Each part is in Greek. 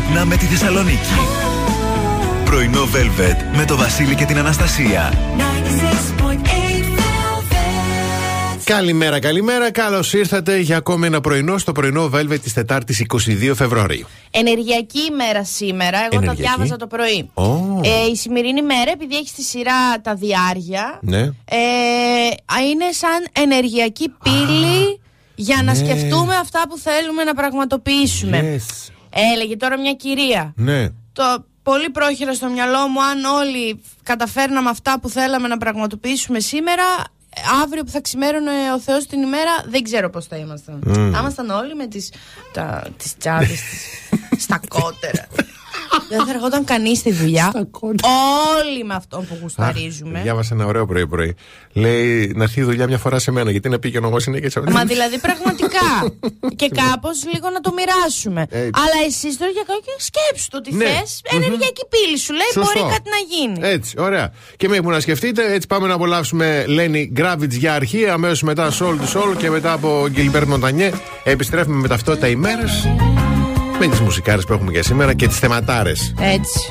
Ξυπνά με τη Θεσσαλονίκη. Πρωινό Velvet με το Βασίλη και την Αναστασία. Καλημέρα, καλημέρα. Καλώς ήρθατε για ακόμη ένα πρωινό στο πρωινό Velvet της Τετάρτης 22 Φεβρουαρίου. Ενεργειακή ημέρα σήμερα. Εγώ Ενεργειακή. τα διάβαζα το πρωί. Ω. Ε, η σημερινή μέρα, επειδή έχει στη σειρά τα διάρια, Ναι. ε, α, είναι σαν ενεργειακή πύλη για να ναι. σκεφτούμε αυτά που θέλουμε να πραγματοποιήσουμε. Yes. Έλεγε τώρα μια κυρία. Ναι. Το πολύ πρόχειρα στο μυαλό μου, αν όλοι καταφέρναμε αυτά που θέλαμε να πραγματοποιήσουμε σήμερα, αύριο που θα ξημέρωνε ο Θεός την ημέρα, δεν ξέρω πώς θα ήμασταν. Θα ήμασταν όλοι με τις, τα, τις τσάντες, τις, στα κότερα. Δεν θα ερχόταν κανείς στη δουλειά. Στα κότερα. όλοι με αυτό που γουσταρίζουμε. Διάβασα ένα ωραίο πρωί-πρωί. Λέει να έρθει η δουλειά μια φορά σε μένα. Γιατί να πήγαινε εγώ συνέχεια σε Μα δηλαδή πραγματικά. και κάπως λίγο να το μοιράσουμε. Έτσι. Αλλά εσύ τώρα για κάποιο σκέψου το τι Ναι. θες Ενεργειακή πύλη σου λέει Σωστό. μπορεί κάτι να γίνει. Έτσι, ωραία. Και με που να σκεφτείτε, έτσι πάμε να απολαύσουμε Λένι Γκράβιτς για αρχή. Αμέσως μετά Soul to Soul και μετά από Γκιλμπέρ Μοντανιέ. Επιστρέφουμε με ταυτότητα ημέρε. Με τις μουσικάρε που έχουμε για σήμερα και τις θεματάρες. Έτσι.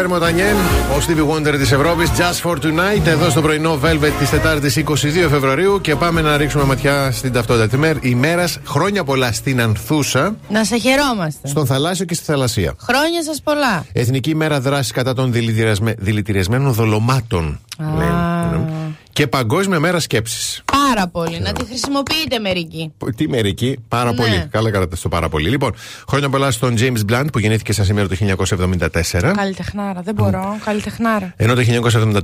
Ρομπέρ Μοτανιέν, ο Stevie Wonder της Ευρώπης, Just for Tonight, εδώ στο πρωινό Velvet της Τετάρτης 22 Φεβρουαρίου. Και πάμε να ρίξουμε ματιά στην ταυτότητα της ημέρας. Χρόνια πολλά στην Ανθούσα. Να σε χαιρόμαστε. Στον θαλάσσιο και στη θαλασσία. Χρόνια σας πολλά. Εθνική ημέρα δράσης κατά των δηλητηριασμένων δολωμάτων. Ah. Και Παγκόσμια μέρα σκέψης πάρα πολύ. Να τη χρησιμοποιείτε μερικοί. Τι μερικοί, πάρα ναι. πολύ. Καλά κάνατε στο πάρα πολύ. Λοιπόν, χρόνια πολλά στον James Blunt που γεννήθηκε σαν σήμερα το 1974. Καλλιτεχνάρα, δεν μπορώ. Mm. Καλλιτεχνάρα. Ενώ το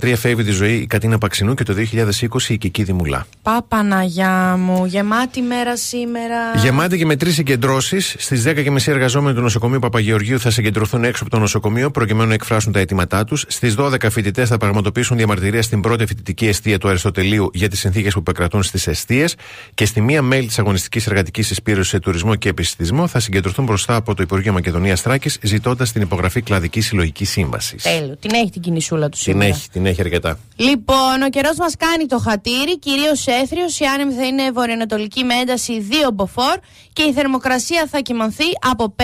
1973 φεύγει τη ζωή η Κατίνα Παξινού και το 2020 η Κική Δημουλά. Παπαναγιά μου, γεμάτη μέρα σήμερα. Γεμάτη και με τρεις συγκεντρώσεις. Στις 10.30 εργαζόμενοι του νοσοκομείου Παπαγεωργίου θα συγκεντρωθούν έξω από το νοσοκομείο προκειμένου να εκφράσουν τα αιτήματά τους. Στις 12 φοιτητές θα πραγματοποιήσουν διαμαρτυρία στην πρώτη φοιτητική αιστεία του Αριστοτελείου για τις συνθήκες που επικρατούν στις αιστείες και στη μία μέλη της Αγωνιστικής Εργατικής Εισπήρωσης σε Τουρισμό και Επιστημισμό θα συγκεντρωθούν μπροστά από το Υπουργείο Μακεδονίας Τράκη ζητώντας την υπογραφή κλαδικής συλλογική σύμβασης. Τέλειο. Την έχει την κινησούλα του Την σήμερα. έχει, την έχει αρκετά. Λοιπόν, ο καιρός μας κάνει το χατήρι, κυρίως έθριος. Η άνεμη θα είναι βορειοανατολική με ένταση 2 μποφόρ και η θερμοκρασία θα κοιμανθεί από 5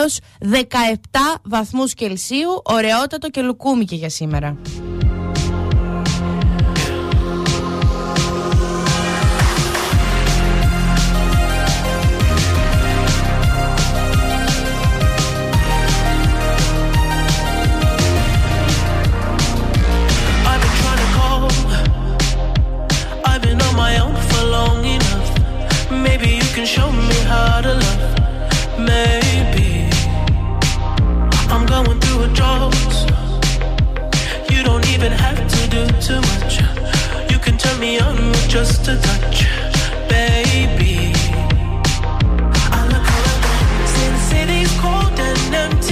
έως 17 βαθμούς Κελσίου. Ωραιότατο και λουκούμι και για σήμερα. Show me how to love. Maybe I'm going through a drought. You don't even have to do too much. You can turn me on with just a touch, baby. I look around since city's cold and empty.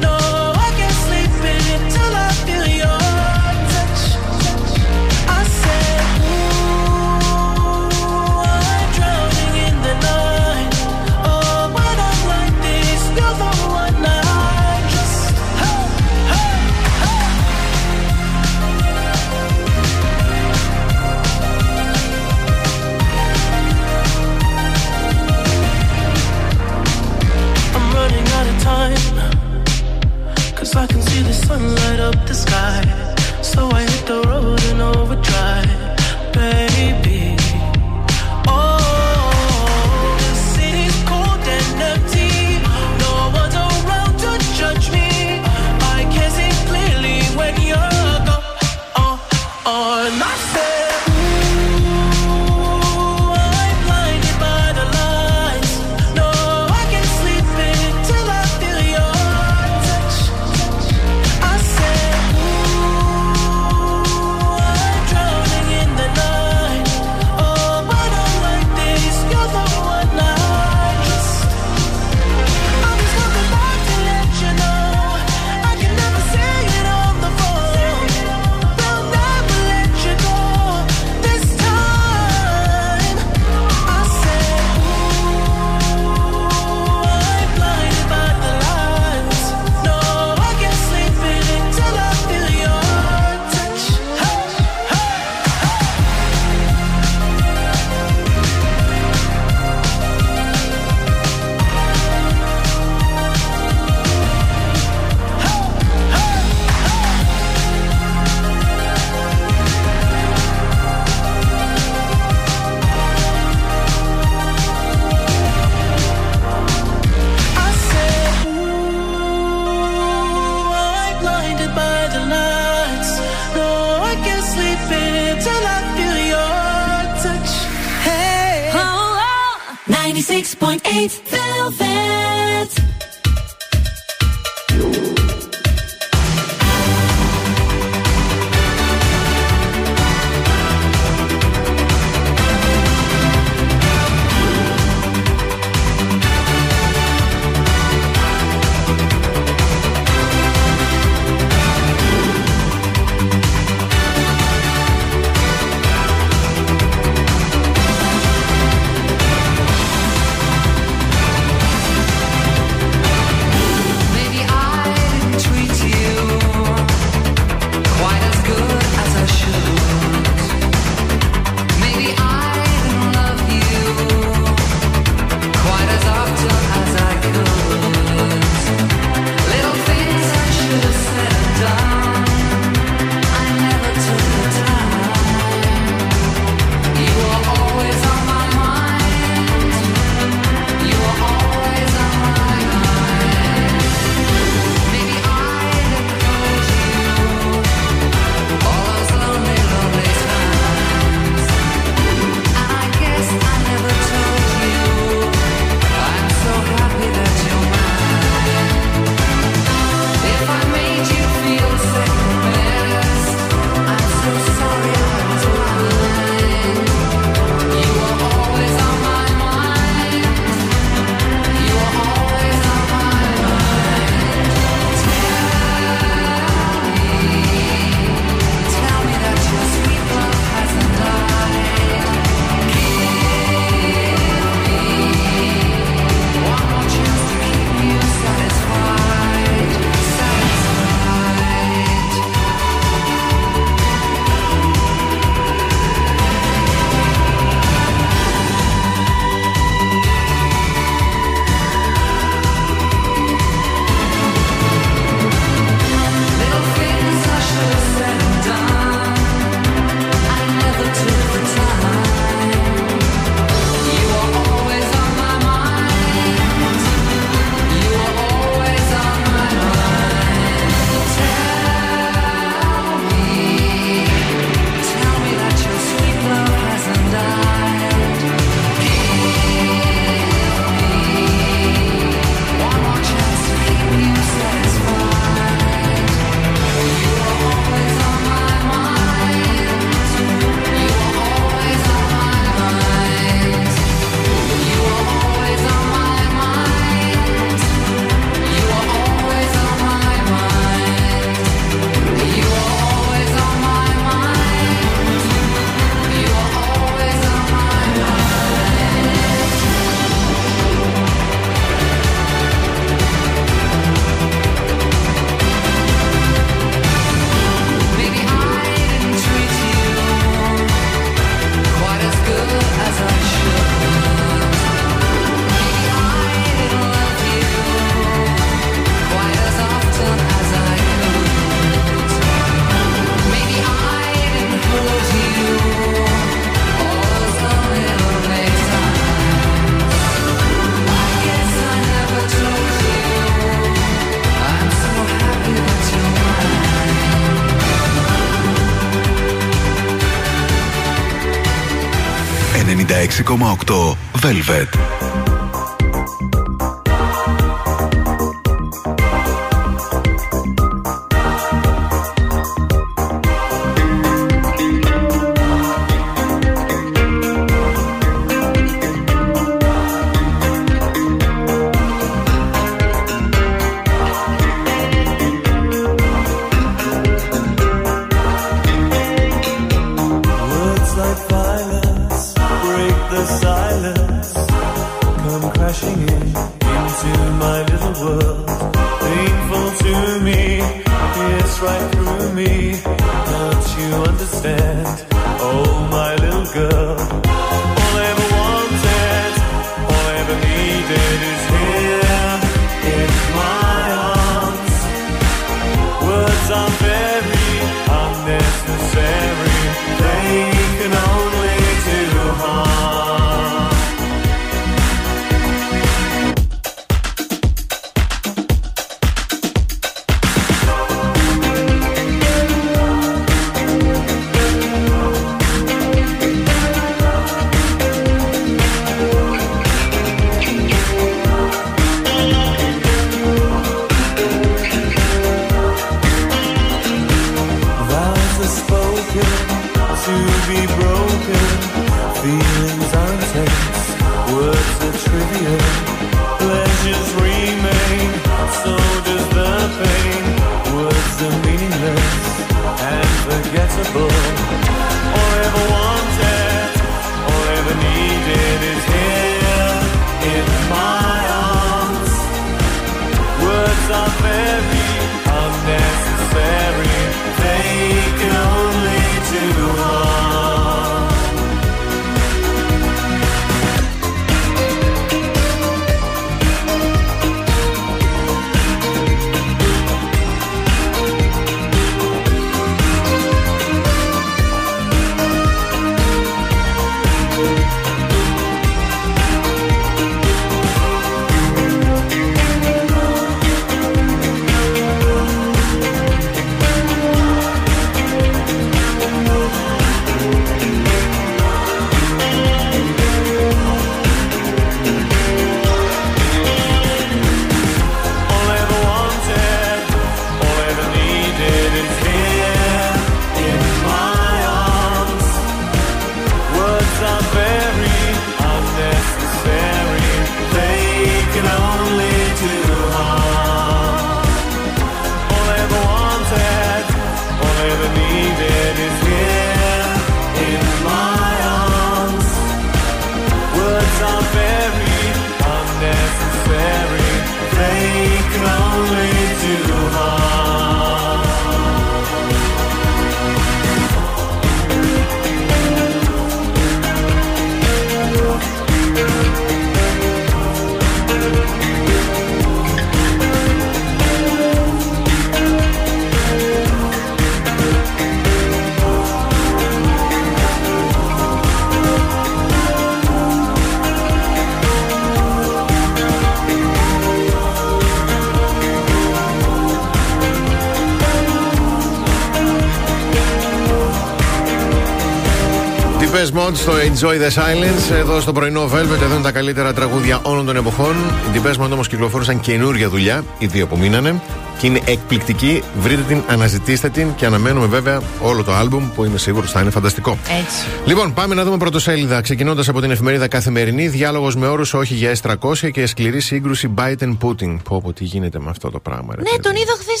Mode στο Enjoy the Silence. Εδώ στο πρωινό Velvet, εδώ είναι τα καλύτερα τραγούδια όλων των εποχών. Οι Deepest Mode όμως κυκλοφόρησαν καινούργια δουλειά, οι δύο που μείνανε. Και είναι εκπληκτική. Βρείτε την, αναζητήστε την και αναμένουμε βέβαια όλο το άλμπουμ που είμαι σίγουρος θα είναι φανταστικό. Έτσι. Λοιπόν, πάμε να δούμε πρωτοσέλιδα. Ξεκινώντας από την εφημερίδα Καθημερινή, διάλογος με όρους όχι για S300 και σκληρή σύγκρουση Biden Putin. Πω, πω, τι γίνεται με αυτό το πράγμα. ρε Ναι, παιδί. τον είδα χθες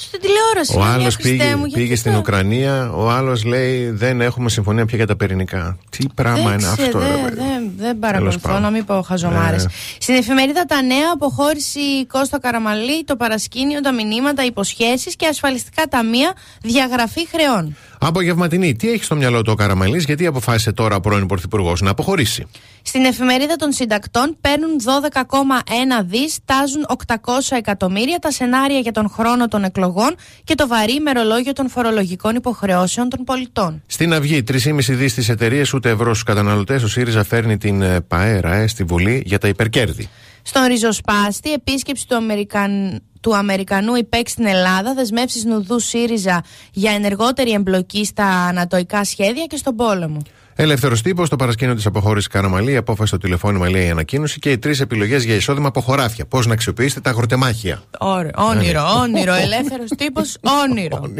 στην τηλεόραση. Ο Λέω, άλλος Χριστέ πήγε, μου, γιατί πήγε στην αυτό; Ουκρανία, ο άλλος λέει δεν έχουμε συμφωνία πια για τα πυρηνικά. Τι πράγμα είναι Δεν αυτό, ξέρω, ρε δεν- παιδί. δεν- Δεν Τέλος παρακολουθώ, πάντων. να μην πω χαζομάρες. Ναι. Στην εφημερίδα Τα Νέα αποχώρηση Κώστα Καραμαλή, το παρασκήνιο, τα μηνύματα, υποσχέσεις και ασφαλιστικά ταμεία, διαγραφή χρεών. Απογευματινή, τι έχει στο μυαλό του ο Καραμαλής, γιατί αποφάσισε τώρα ο πρώην Πρωθυπουργός να αποχωρήσει; Στην εφημερίδα των συντακτών παίρνουν 12,1 δις, τάζουν 800 εκατομμύρια τα σενάρια για τον χρόνο των εκλογών και το βαρύ ημερολόγιο των φορολογικών υποχρεώσεων των πολιτών. Στην Αυγή, 3,5 δις στις εταιρείες, ούτε ευρώ στους καταναλωτές. Ο ΣΥΡΙΖΑ φέρνει την ε, ΠαΕΡΑ ε, στη Βουλή για τα υπερκέρδη. Στον ριζοσπάστη, επίσκεψη του, Αμερικαν... του Αμερικανού υπέκ στην Ελλάδα, δεσμεύσεις νουδού ΣΥΡΙΖΑ για ενεργότερη εμπλοκή στα ανατοϊκά σχέδια και στον πόλεμο. Ελεύθερο τύπος, το παρασκήνιο της αποχώρησης Καραμαλή, η απόφαση στο τηλεφώνημα λέει η ανακοίνωση και οι τρεις επιλογές για εισόδημα από χωράφια. Πώς να αξιοποιήσετε τα αγροτεμάχια; Ωραίο. Όνειρο, Ναι. όνειρο. Ελεύθερος τύπος, όνειρο.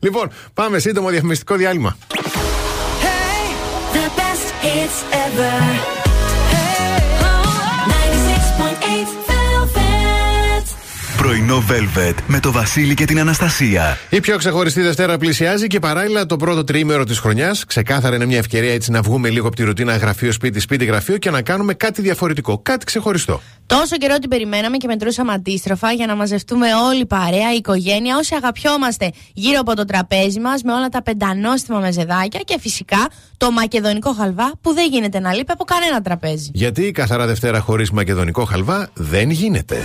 λοιπόν, πάμε σύντομο διαφημιστικό διάλειμμα. The best hits ever. Πρωινό Velvet με το Βασίλη και την Αναστασία. Η πιο ξεχωριστή Δευτέρα πλησιάζει και παράλληλα το πρώτο τριήμερο της χρονιάς. Ξεκάθαρα είναι μια ευκαιρία έτσι να βγούμε λίγο από τη ρουτίνα γραφείο, σπίτι, σπίτι, γραφείο και να κάνουμε κάτι διαφορετικό, κάτι ξεχωριστό. Τόσο καιρό την περιμέναμε και μετρούσαμε αντίστροφα για να μαζευτούμε όλη η παρέα, η οικογένεια, όσοι αγαπιόμαστε γύρω από το τραπέζι μας με όλα τα πεντανόστιμα μεζεδάκια και φυσικά το μακεδονικό χαλβά που δεν γίνεται να λείπει από κανένα τραπέζι. Γιατί η καθαρά Δευτέρα χωρίς μακεδονικό χαλβά δεν γίνεται.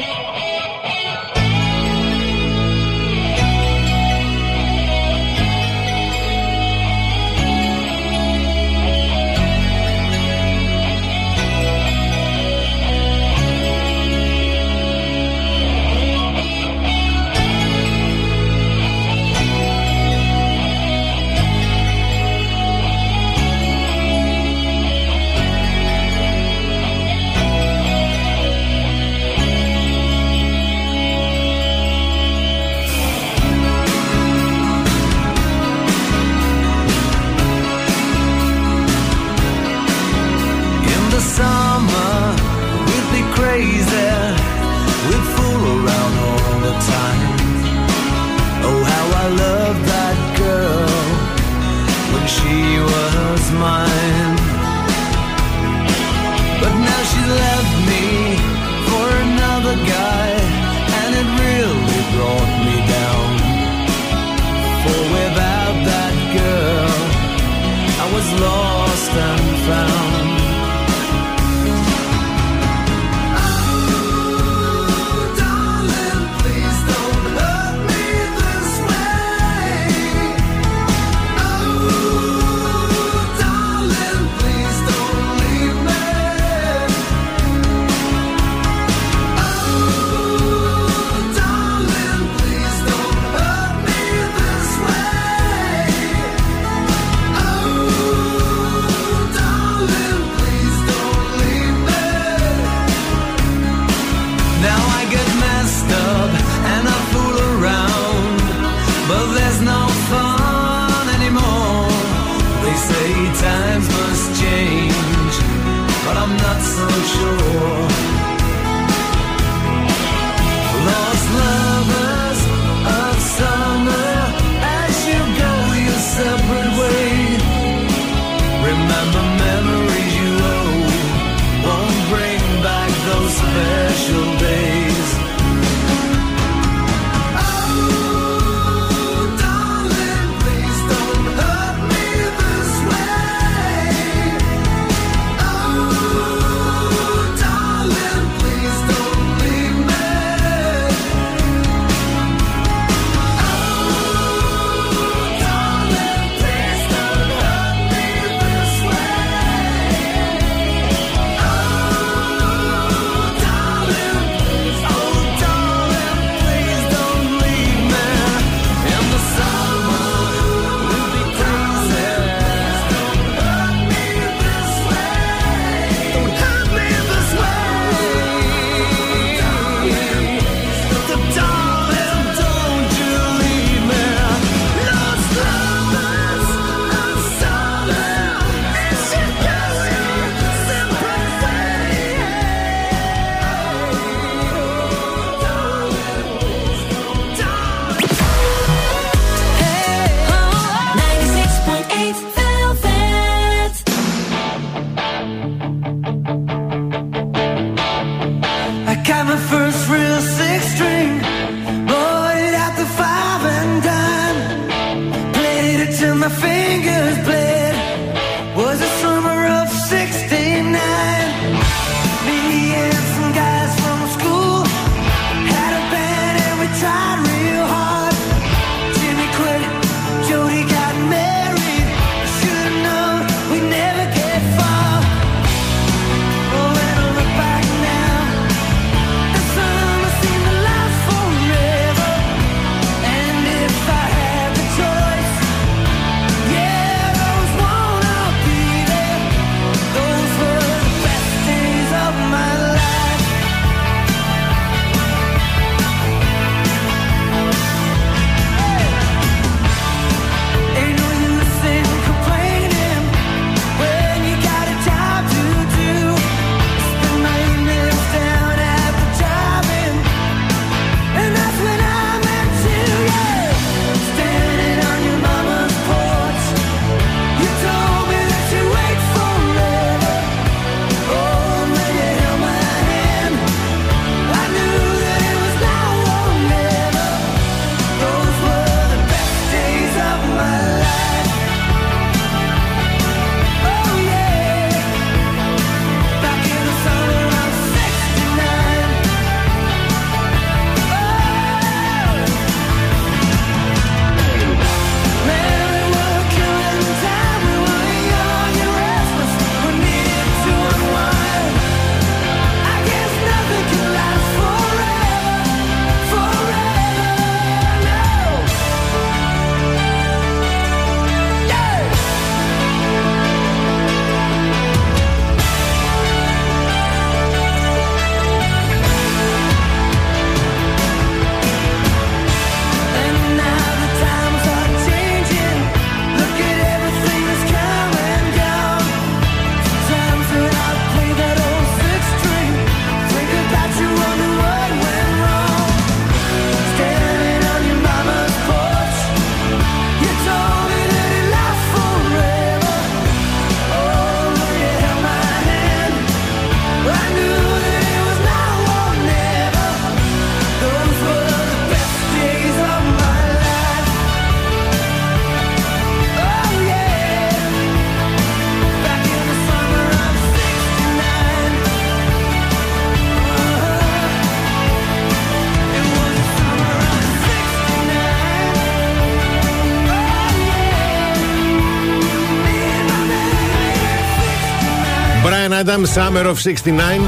Brian Adams, Summer of 69.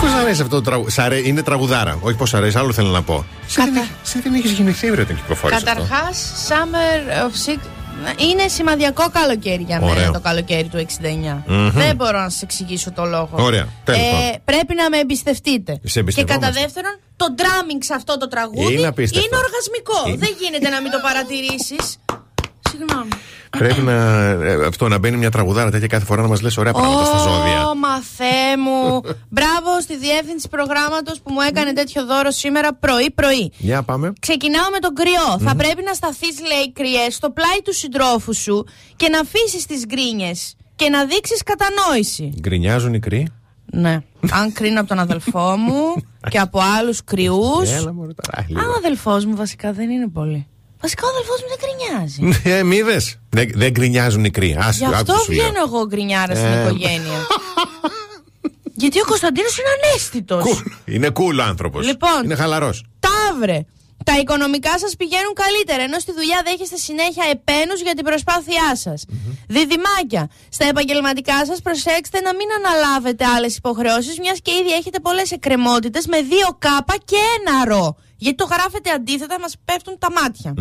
Πώς αρέσει αυτό το τραγούδι. Είναι τραγουδάρα. Όχι πώς αρέσει, άλλο θέλω να πω. Κατα- Εσύ δεν έχει γεννηθεί, βρε την κυκλοφόρηση. αυτό; Καταρχάς, Summer of Six. Είναι σημαδιακό καλοκαίρι για μένα Ωραίο. το καλοκαίρι του 69. Μμμ. Δεν μπορώ να σας εξηγήσω το λόγο. Ωραία, τέλος πάντων. πρέπει να με εμπιστευτείτε. Σε και εμπιστευόμαστε. κατά δεύτερον, το drumming σε αυτό το τραγούδι Είναι απίστευτο. είναι οργασμικό. Είναι. Δεν γίνεται να μην το παρατηρήσεις. Συγγνώμη. Πρέπει να, ε, αυτό, να μπαίνει μια τραγουδάρα τέτοια κάθε φορά να μας λες ωραία πράγματα στα ζώδια. Μπράβο στη διεύθυνση προγράμματος που μου έκανε τέτοιο δώρο σήμερα πρωί-πρωί. Για πάμε. Ξεκινάω με τον κρυο Θα πρέπει να σταθείς, λέει, κρυέ, στο πλάι του συντρόφου σου και να αφήσεις τις γκρίνιες και να δείξεις κατανόηση. Γκρινιάζουν οι κρύοι. Ναι. Αν κρίνω από τον αδελφό μου και από άλλους κρυούς. Έλα, μωρέ, τώρα, λίγο. Α, ο αδελφός μου βασικά δεν είναι πολύ. Βασικά ο αδελφός μου δεν γκρινιάζει. Ε, μη είδες; Δεν, δεν γκρινιάζουν οι κρύοι. Ας, Γι' αυτό άκου σου λέω. βγαίνω εγώ γκρινιάρα στην Ε, οικογένεια. Γιατί ο Κωνσταντίνος είναι ανέστητος. Cool. Είναι cool άνθρωπος. Λοιπόν. Είναι χαλαρός. Ταύρε. Τα οικονομικά σας πηγαίνουν καλύτερα, ενώ στη δουλειά δέχεστε συνέχεια επένους για την προσπάθειά σας. Διδυμάκια. Στα επαγγελματικά σας προσέξτε να μην αναλάβετε άλλες υποχρεώσεις, μιας και ήδη έχετε πολλές εκκρεμότητες με δύο κάπα και ένα ρο. Γιατί το γράφετε αντίθετα, μας πέφτουν τα ματια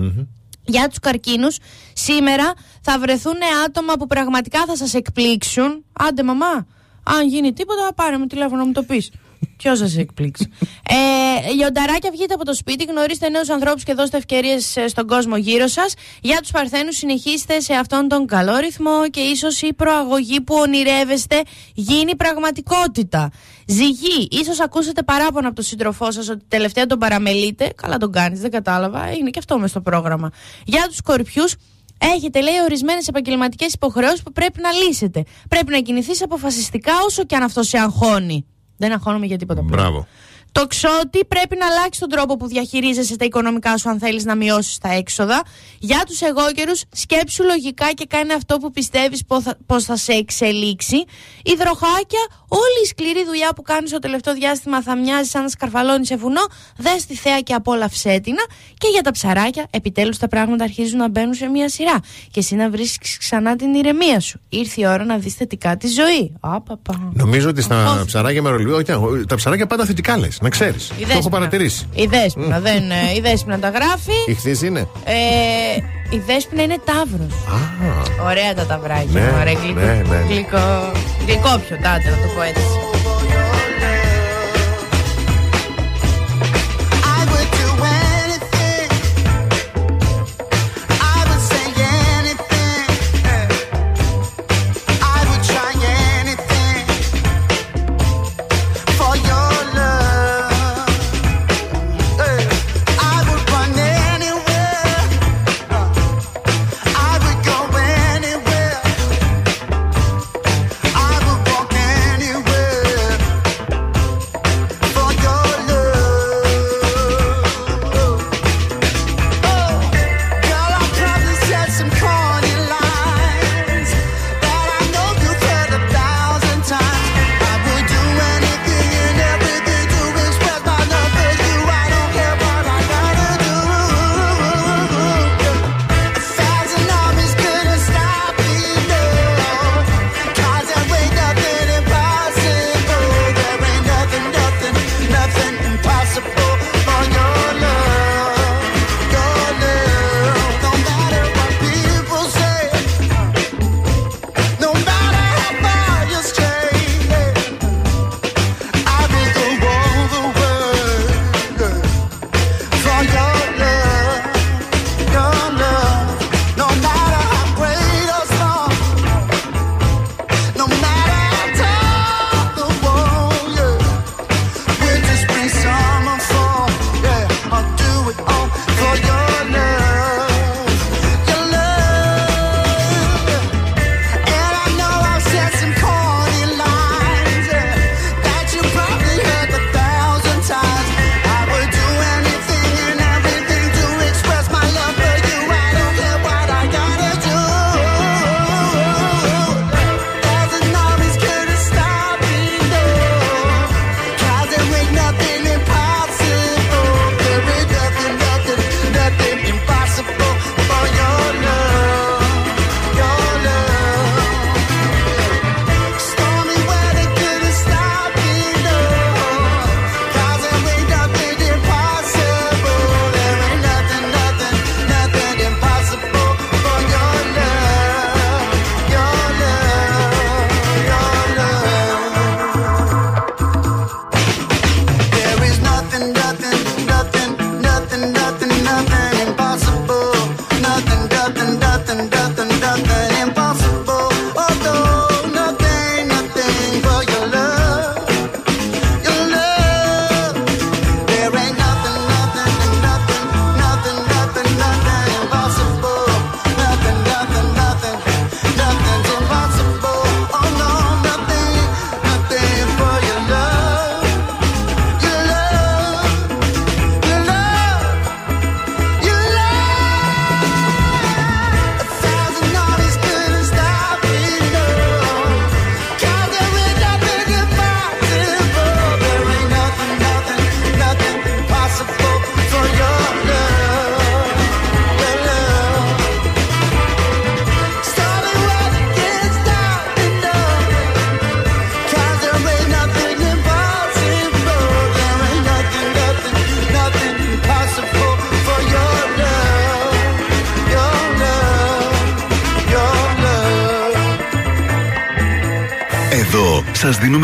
Για τους καρκίνους, σήμερα θα βρεθούν άτομα που πραγματικά θα σας εκπλήξουν. Άντε μαμά, αν γίνει τίποτα πάρε με τηλέφωνο να μου το πεις. Ποιος σας εκπλήξει. ε, λιονταράκια, βγείτε από το σπίτι, γνωρίστε νέους ανθρώπους και δώστε ευκαιρίες στον κόσμο γύρω σας. Για τους Παρθένους, συνεχίστε σε αυτόν τον καλό ρυθμό και ίσως η προαγωγή που ονειρεύεστε γίνει πραγματικότητα. Ζυγή, ίσως ακούσετε παράπονα από τον σύντροφό σας ότι τελευταία τον παραμελείτε. Καλά τον κάνεις, δεν κατάλαβα. Είναι και αυτό μες στο πρόγραμμα. Για τους Σκορπιούς, Έχετε, λέει, ορισμένες επαγγελματικές υποχρεώσεις που πρέπει να λύσετε. Πρέπει να κινηθείς αποφασιστικά όσο και αν αυτό σε αγχώνει. Δεν αγχώνομαι για τίποτα. πλέον. Μπράβο. Το ξότι πρέπει να αλλάξει τον τρόπο που διαχειρίζεσαι τα οικονομικά σου αν θέλεις να μειώσεις τα έξοδα. Για τους εγώκερους, σκέψου λογικά και κάνε αυτό που πιστεύεις πώ θα σε εξελίξει. Υδροχάκια, όλη η σκληρή δουλειά που κάνεις το τελευταίο διάστημα θα μοιάζει σαν να σκαρφαλώνεις σε βουνό. Δες τη θέα και απόλαυσέ την. Και για τα ψαράκια, επιτέλους τα πράγματα αρχίζουν να μπαίνουν σε μία σειρά. Και εσύ να βρίσκεις ξανά την ηρεμία σου. Ήρθε η ώρα να δεις θετικά τη ζωή. Απαπα. Νομίζω ότι στα Όχι. ψαράκια με ρολιό, όχι, τα ψαράκια πάντα θετικά λες, να ξέρεις. Η Το έχω Δέσποινα. παρατηρήσει. Η Δέσποινα, δεν, ε, η Δέσποινα τα γράφει. Η χθή είναι. Ε, η Δέσποινα είναι τάβρος. Α, Ωραία τα ταυράκια. Ναι, Ωραία, γλυκό. ναι, ναι. Γλυκό, γλυκό πιο τάτε, να το πω έτσι.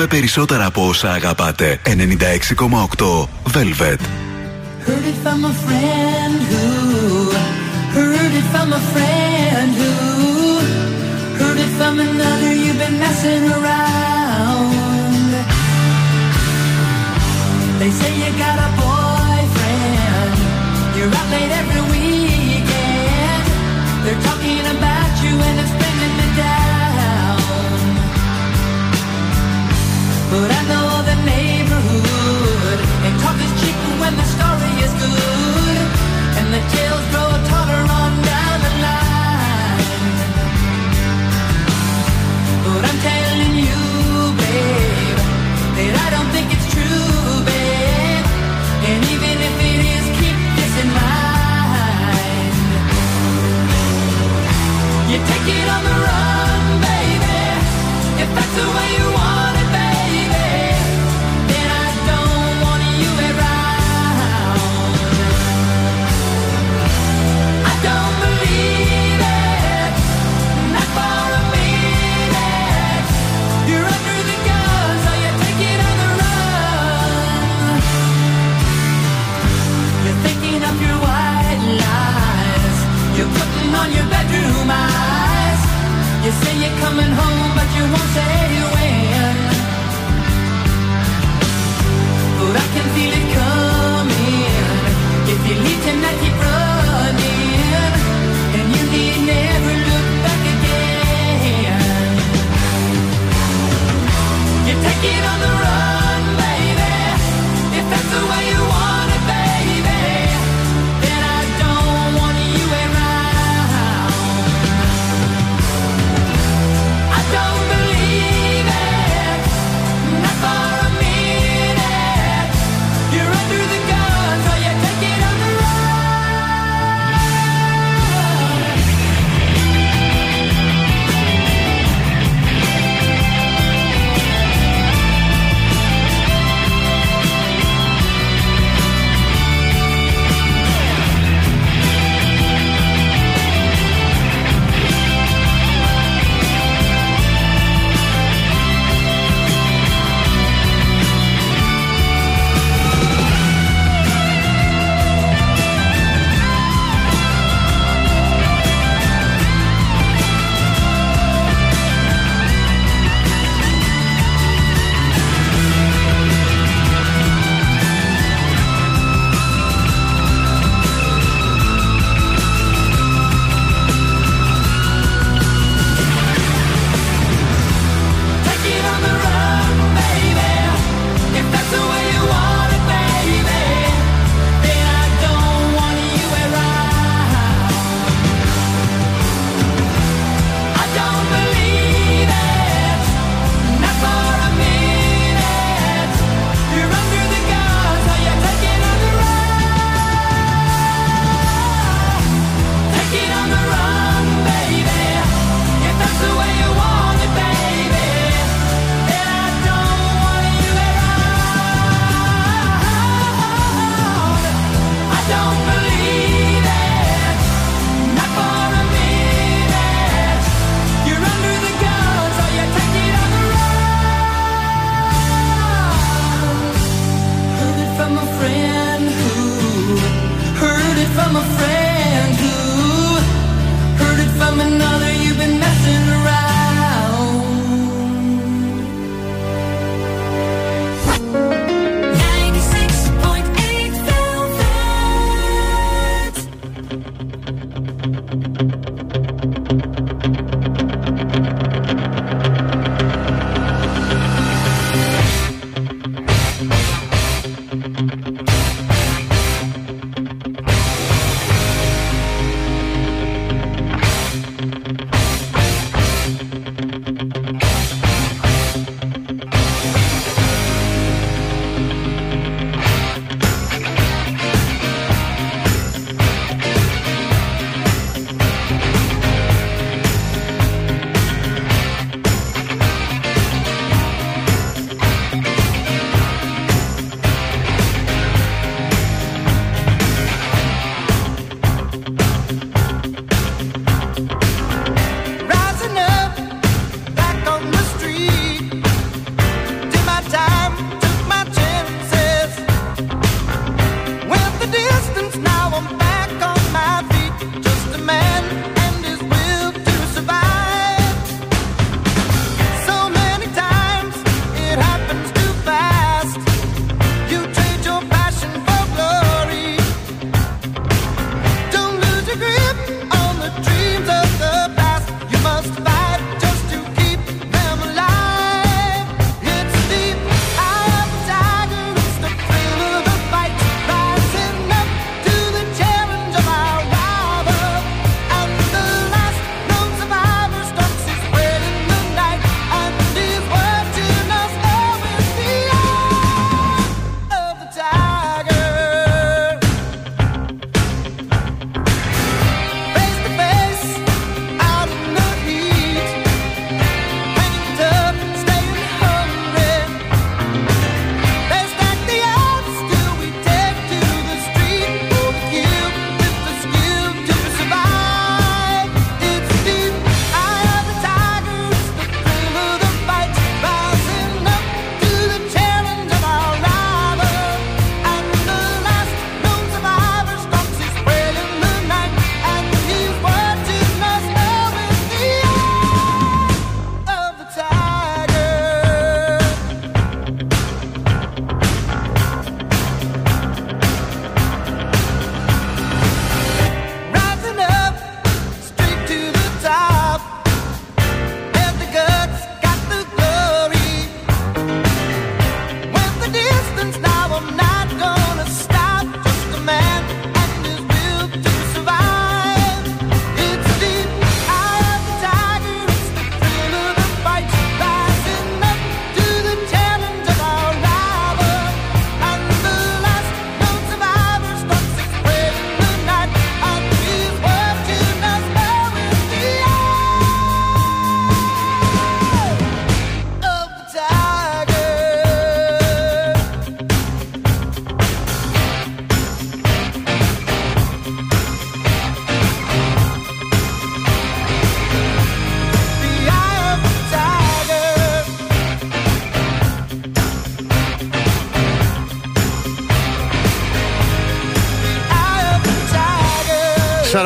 δίνουμε περισσότερα από όσα αγαπάτε. 96,8 Velvet. Heard it from a friend who Heard it from a friend who Heard it from another you've been messing around They say you got a boyfriend You're out late every weekend They're talking about But I know the neighborhood And talk is cheap when the story is good And the tales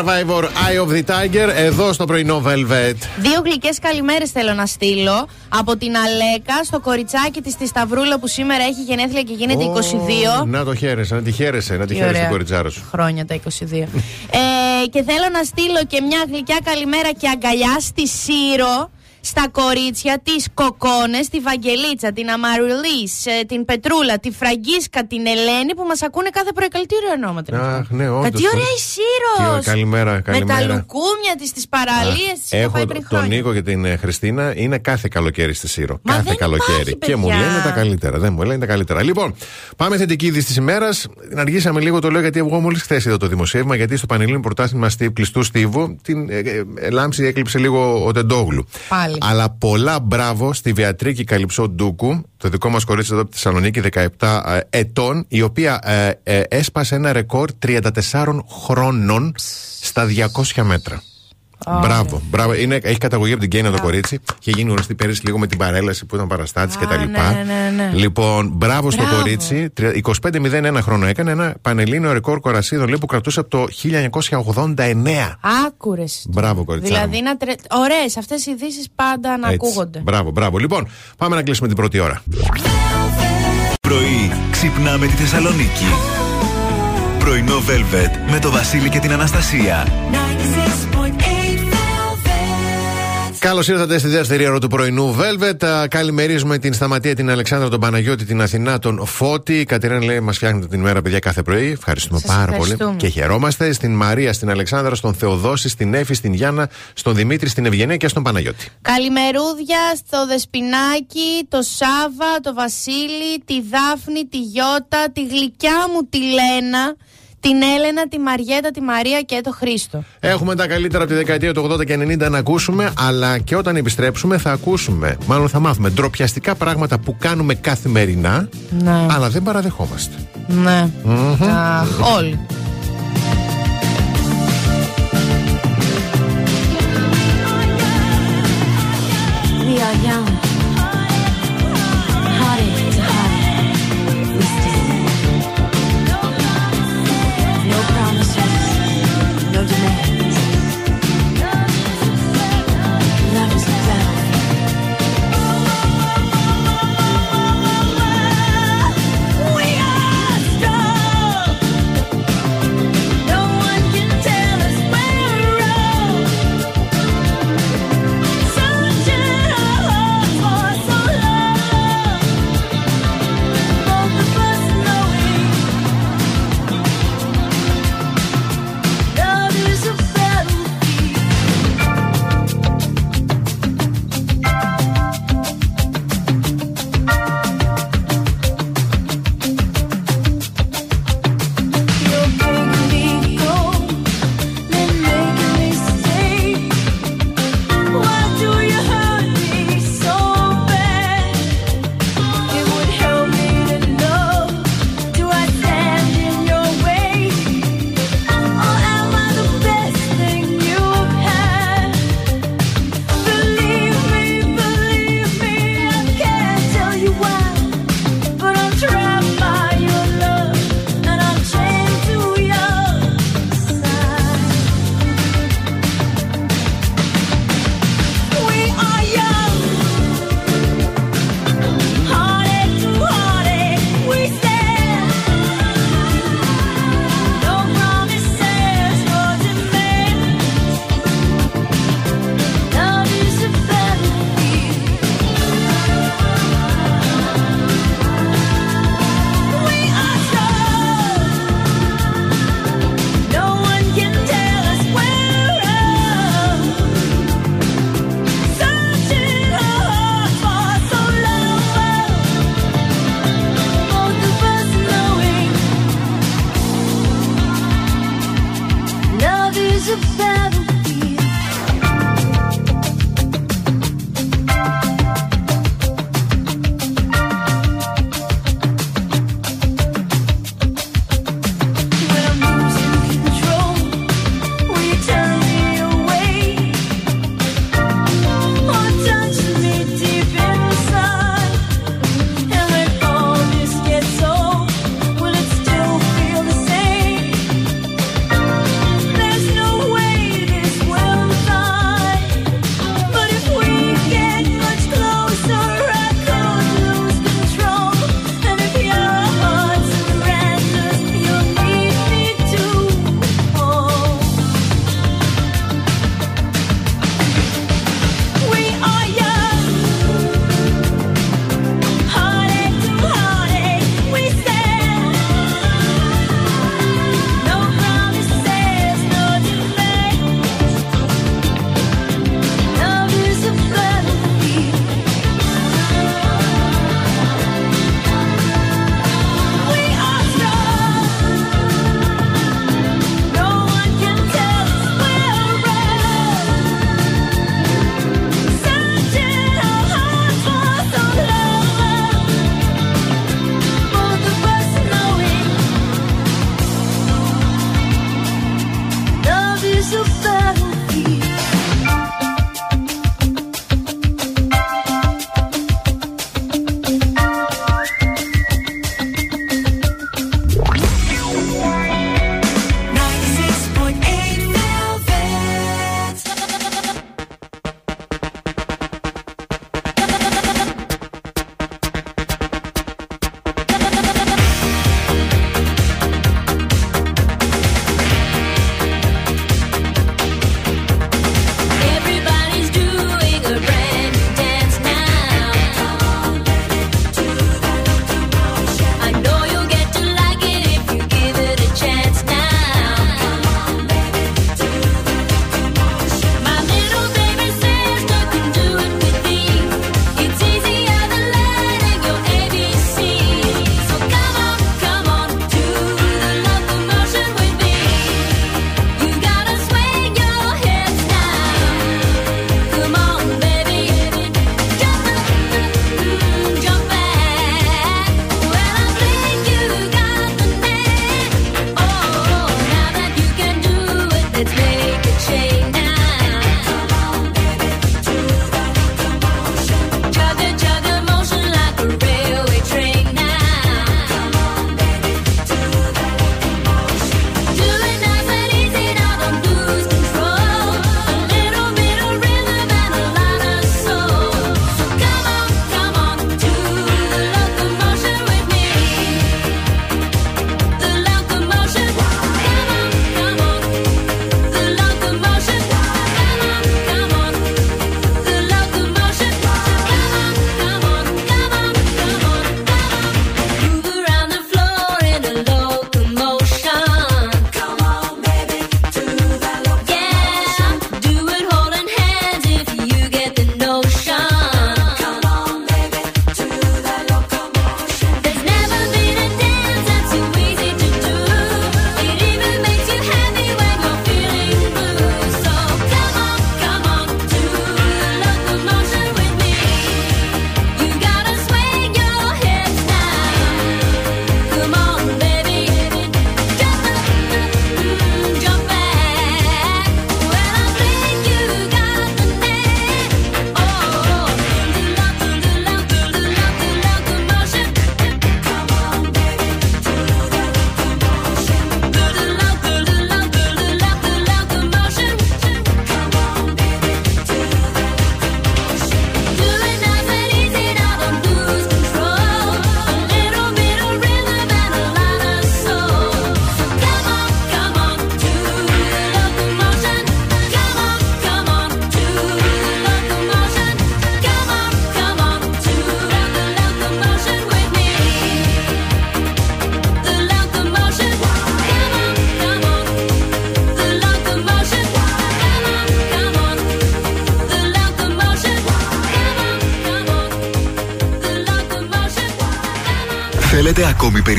Survivor Eye of the Tiger εδώ στο πρωινό Velvet. Δύο γλυκές καλημέρες θέλω να στείλω από την Αλέκα στο κοριτσάκι της τη Σταυρούλα που σήμερα έχει γενέθλια και γίνεται 22. Να το χαίρεσαι, να τη χαίρεσαι, να τη Τι χαίρεσαι ωραία την κοριτσάρα σου. Χρόνια τα 22. ε, και θέλω να στείλω και μια γλυκιά καλημέρα και αγκαλιά στη Σύρο. Στα κορίτσια, τις κοκόνες, τη Βαγγελίτσα, την Αμαρουλής, την Πετρούλα, τη Φραγκίσκα, την Ελένη που μας ακούνε κάθε πρωί. Καλύτερο ονόματα. Αχ, ναι, όντως. Τι ωραία η Σύρος! Τι- καλημέρα, Με καλημέρα. τα λουκούμια της, τις παραλίες τη. Έχω πριν τον χρόνια. Νίκο και την ε, Χριστίνα, είναι κάθε καλοκαίρι στη Σύρο. Μα κάθε δεν καλοκαίρι. υπάρχει, και μου παιδιά. λένε τα καλύτερα. Δεν μου λένε τα καλύτερα. Λοιπόν, πάμε θετική είδηση της ημέρας. Αργήσαμε λίγο το λέω γιατί εγώ μόλις χθες είδα το δημοσίευμα. Γιατί στο Πανελλήνιο Πρωτάθλημα στη κλειστού στίβου την ε, ε, λάμψη έκλειψε λίγο ο Τεντόγλου. Πάλι. Αλλά πολλά μπράβο στη Βεατρίκη Καλυψό Ντούκου, το δικό μας κορίτσι εδώ από τη Θεσσαλονίκη, 17 ε, ετών, η οποία ε, ε, έσπασε ένα ρεκόρ 34 χρόνων στα 200 μέτρα. Μπράβο, μπράβο. Είναι, έχει καταγωγή από την Κένια το κορίτσι. Είχε γίνει γνωστή πέρυσι λίγο με την παρέλαση που ήταν παραστάτης κτλ. ναι, ναι, ναι. Λοιπόν, μπράβο στο Μπράβο. κορίτσι. 25-01 χρόνο έκανε ένα πανελλήνιο ρεκόρ κορασίδων λέει, που κρατούσε από το 1989. Άκουρες. Μπράβο, κορίτσι. Δηλαδή, να τρε... ωραίες αυτές οι ειδήσεις πάντα να Έτσι. ακούγονται. Μπράβο, μπράβο. Λοιπόν, πάμε να κλείσουμε την πρώτη ώρα. Πρωί ξυπνάμε τη Θεσσαλονίκη. Πρωινό Velvet με το Βασίλη και την Αναστασία. Καλώς ήρθατε στη δεύτερη ώρα του πρωινού Velvet. Α, Καλημερίζουμε την Σταματία, την Αλεξάνδρα, τον Παναγιώτη, την Αθηνά, τον Φώτη. Η Κατερίνα λέει: Μας φτιάχνετε την ημέρα, παιδιά, κάθε πρωί. Ευχαριστούμε Σας πάρα ευχαριστούμε. πολύ. Και χαιρόμαστε στην Μαρία, στην Αλεξάνδρα, στον Θεοδόση, στην Έφη, στην Γιάννα, στον Δημήτρη, στην Ευγενία και στον Παναγιώτη. Καλημερούδια στο Δεσπινάκι, το Σάβα, το Βασίλη, τη Δάφνη, τη Γιώτα, τη γλυκιά μου τη Λένα, την Έλενα, τη Μαριέτα, τη Μαρία και το Χρήστο. Έχουμε τα καλύτερα από τη δεκαετία του 80 και 90 να ακούσουμε, αλλά και όταν επιστρέψουμε θα ακούσουμε, μάλλον θα μάθουμε ντροπιαστικά πράγματα που κάνουμε καθημερινά, Ναι. αλλά δεν παραδεχόμαστε. Ναι. Αχ, όλοι. We are young,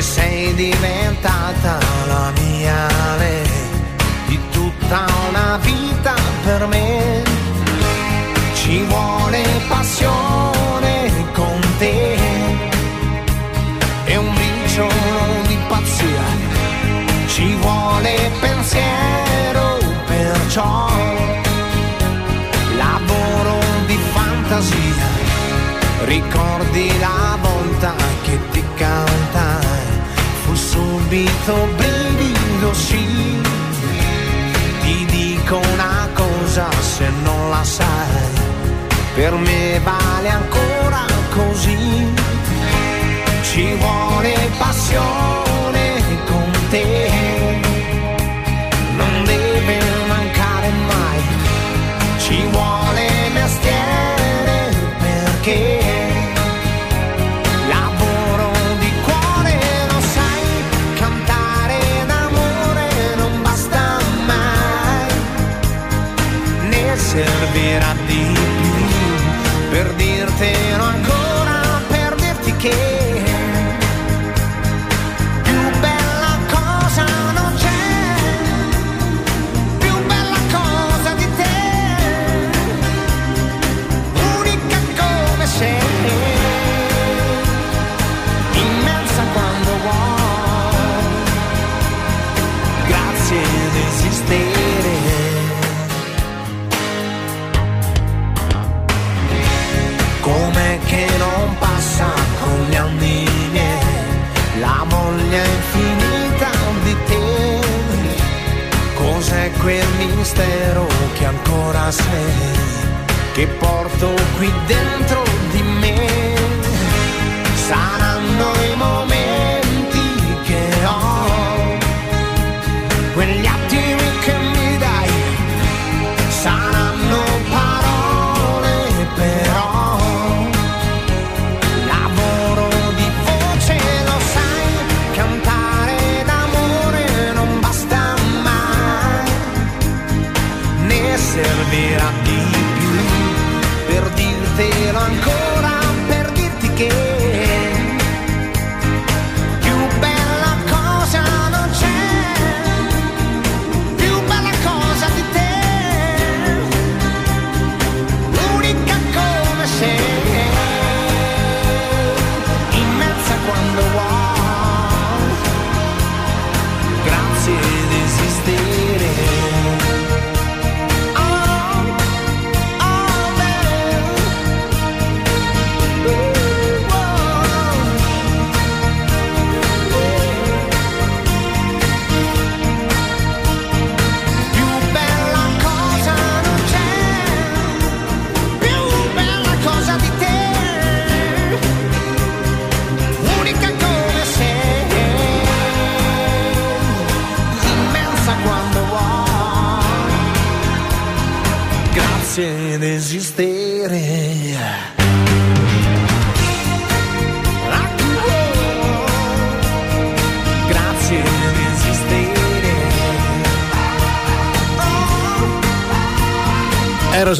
Sei diventata la mia lei. Di tutta una vita per me. Ci vuole passione con te. E un briciolo di pazzia. Ci vuole pensiero perciò lavoro di fantasia ricordi la subito brivido sì. Ti dico una cosa se non la sai per me vale ancora così. Ci vuole passione sei, che porto qui dentro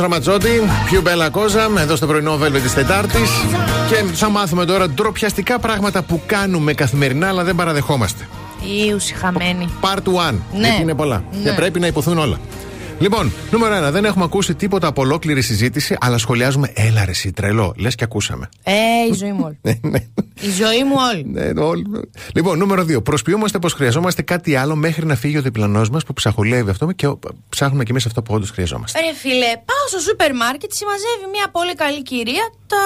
Ραματζότη, πιο μπέλα κόζα, εδώ στο πρωινό Velvet της Τετάρτης. Και θα μάθουμε τώρα ντροπιαστικά πράγματα που κάνουμε καθημερινά, αλλά δεν παραδεχόμαστε. Ήουσι χαμένη. Part 1. Ναι. Γιατί είναι πολλά. Ναι. Και πρέπει να υποθούν όλα. Λοιπόν, νούμερο 1. Δεν έχουμε ακούσει τίποτα από ολόκληρη συζήτηση, αλλά σχολιάζουμε. Έλα, ρε, εσύ, τρελό. Λες και ακούσαμε. Ε, η ζωή μου όλη. Ναι, η ζωή μου όλη. ναι, όλοι. Λοιπόν, νούμερο 2. Προσποιούμαστε πως χρειαζόμαστε κάτι άλλο μέχρι να φύγει ο διπλανός μας που ψαχουλεύει αυτό και ψάχνουμε κι εμείς αυτό που όντως χρειαζόμαστε. Ρε φίλε, πάω στο σούπερ μάρκετ, συμμαζεύει μια πολύ καλή κυρία τα...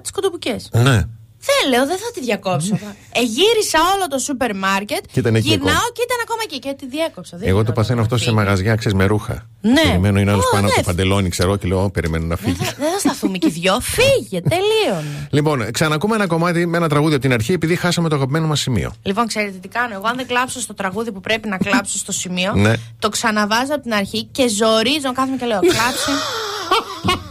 τις κοτοπουκές. Ναι. Δεν λέω, δεν θα τη διακόψω. ε, γύρισα όλο το σούπερ μάρκετ. Και ήταν εκεί Γυρνάω ακόμα. και ήταν ακόμα εκεί και τη διέκοψα. Δεν Εγώ το γινόταν παθαίνω να αυτό σε φύγει. μαγαζιά, ξέρεις με ρούχα. Ναι. Περιμένω είναι άλλος Ω, πάνω από ναι. το παντελόνι, ξέρω και λέω, «Ω, περιμένω να Δεν φύγει. θα, δεν θα σταθούμε και οι δυο. Φύγε, τελείωνε. Λοιπόν, ξανακούμε ένα κομμάτι με ένα τραγούδι από την αρχή, επειδή χάσαμε το αγαπημένο μας σημείο. Λοιπόν, ξέρετε τι κάνω. Εγώ, αν δεν κλάψω στο τραγούδι που πρέπει να κλάψω στο σημείο, Ναι. το ξαναβάζω από την αρχή και ζορίζω. Κάθομαι και λέω: Κλάψε.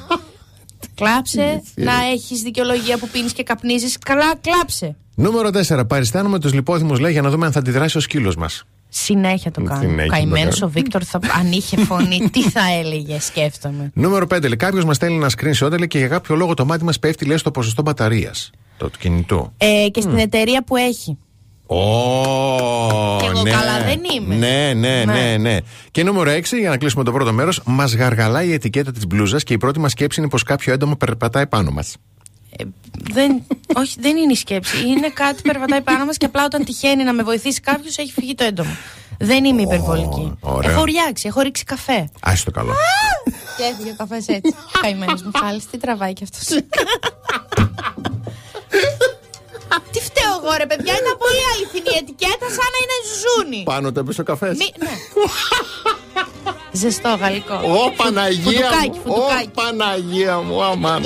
κλάψε. να έχεις δικαιολογία που πίνεις και καπνίζεις. Καλά, κλάψε. Νούμερο 4. Παριστάνουμε τους λιπόθυμους, λέει, για να δούμε αν θα αντιδράσει ο σκύλος μας. Συνέχεια το κάνω. Συνέχεια το Καημένος κάνω. ο Βίκτορ, θα, αν είχε φωνή, τι θα έλεγε, σκέφτομαι. Νούμερο 5. Κάποιος μας στέλνει ένα screenshot λέει, και για κάποιο λόγο το μάτι μας πέφτει, λέει, στο ποσοστό μπαταρίας. Το του κινητού. Ε, και στην εταιρεία που έχει. Ω, Κι εγώ ναι. καλά δεν είμαι. Ναι, ναι, ναι, Ναι. ναι. Και νούμερο 6, για να κλείσουμε το πρώτο μέρος, μας γαργαλάει η ετικέτα της μπλούζας και η πρώτη μας σκέψη είναι πως κάποιο έντομο περπατάει πάνω μας. Ε, δεν, όχι, δεν είναι η σκέψη. Είναι κάτι που περπατάει πάνω μας και απλά όταν τυχαίνει να με βοηθήσει κάποιος έχει φυγεί το έντομο. Δεν είμαι υπερβολική. ωραία. Έχω ουριάξει, έχω ρίξει καφέ. Άσε το καλό. Και έφυγε ο καφές έτσι. Καημένος μου χάλη, τι τραβάει κι αυτός. τι φταίω εγώ, ρε παιδιά, ήταν πολύ αληθινή η ετικέτα, σαν να είναι ζούνι. Πάνω το έπεσε ο καφές. Μη- ναι. Ζεστό γαλλικό. Ω Παναγία Φουντουκάκι, μου! Ω φουντουκάκι. Παναγία μου! Αμάν!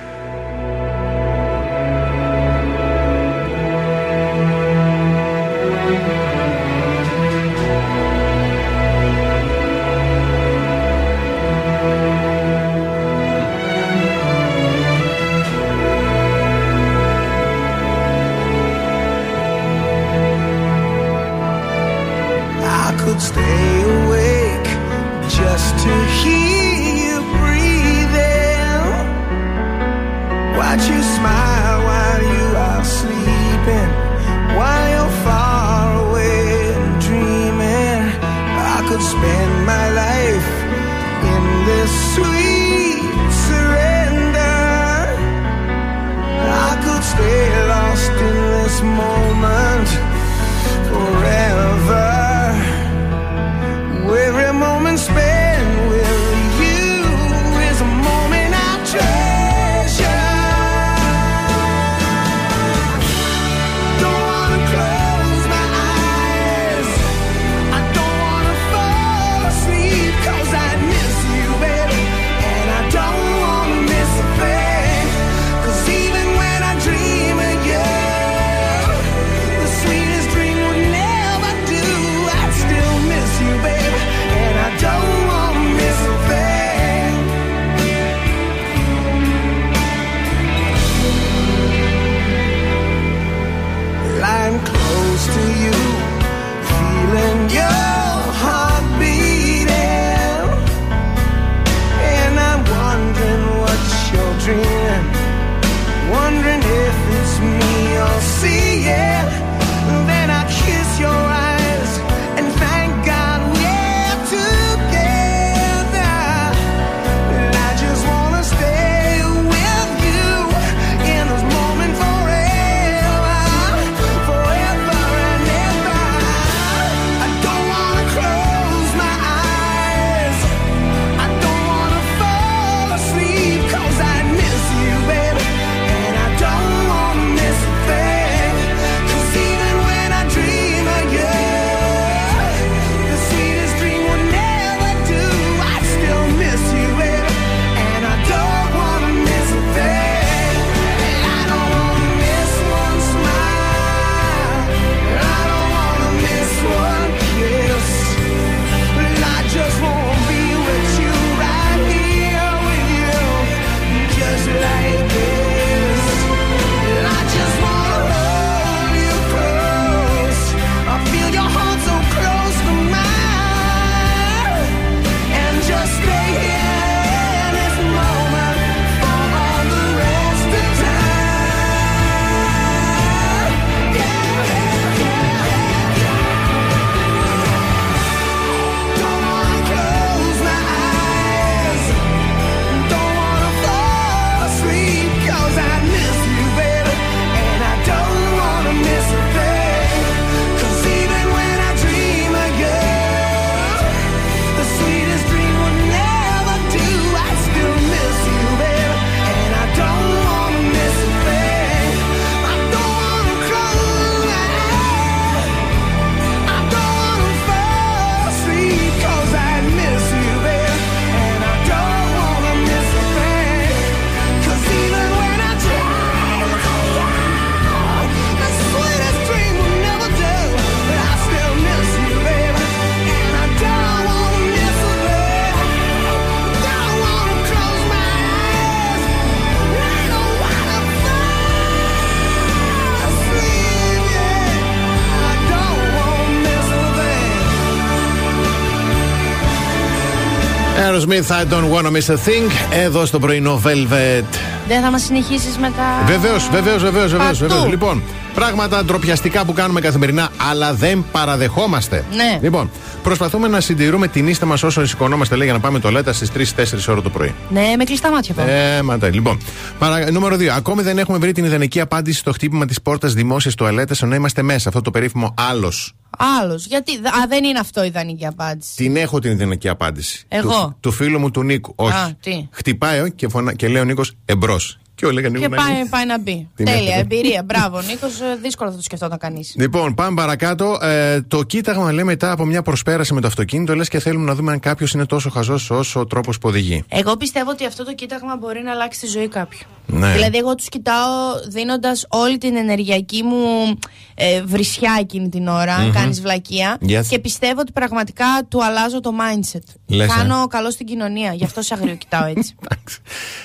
Aerosmith, I don't wanna miss a thing. Εδώ στο πρωινό Velvet. Δεν θα μας συνεχίσεις μετά. Βεβαίως, βεβαίως, βεβαίως, Παντού. βεβαίως. Λοιπόν, πράγματα ντροπιαστικά που κάνουμε καθημερινά, αλλά δεν παραδεχόμαστε. Ναι. Λοιπόν, προσπαθούμε να συντηρούμε την ίστα μας όσο σηκωνόμαστε, λέει, για να πάμε τολέτα στις 3-4 ώρα το πρωί. Ναι, με κλειστά μάτια πάω. Ε, ματά. Λοιπόν, παρα... νούμερο 2. Ακόμη δεν έχουμε βρει την ιδανική απάντηση στο χτύπημα της πόρτας δημόσιας τουαλέτας ενώ είμαστε μέσα. Αυτό το περίφημο άλλος. Άλλος. Γιατί. Α, δεν είναι αυτό η ιδανική απάντηση. Την έχω την ιδανική απάντηση. Εγώ. Του, του φίλου μου του Νίκου. Όχι. Α, τι. Χτυπάει και, φωνα... και λέει ο Νίκος εμπρός. Και ο λέγα Νίκο Και να πάει, είναι. πάει να μπει. Την Τέλεια, έχετε. εμπειρία. Μπράβο, Νίκος. Δύσκολο θα το σκεφτόταν κανείς. Λοιπόν, πάμε παρακάτω. Ε, το κοίταγμα λέει μετά από μια προσπέραση με το αυτοκίνητο, λες και θέλουμε να δούμε αν κάποιος είναι τόσο χαζός όσο ο τρόπος που οδηγεί. Εγώ πιστεύω ότι αυτό το κοίταγμα μπορεί να αλλάξει τη ζωή κάποιου. Ναι. Δηλαδή, εγώ τους κοιτάω δίνοντας όλη την ενεργειακή μου ε, βρισιά εκείνη την ώρα, αν κάνεις βλακεία. Yes. Και πιστεύω ότι πραγματικά του αλλάζω το mindset. Λες, ε. Κάνω καλό στην κοινωνία. Γι' αυτό σε αγρίο κοιτάω έτσι. Εντάξει.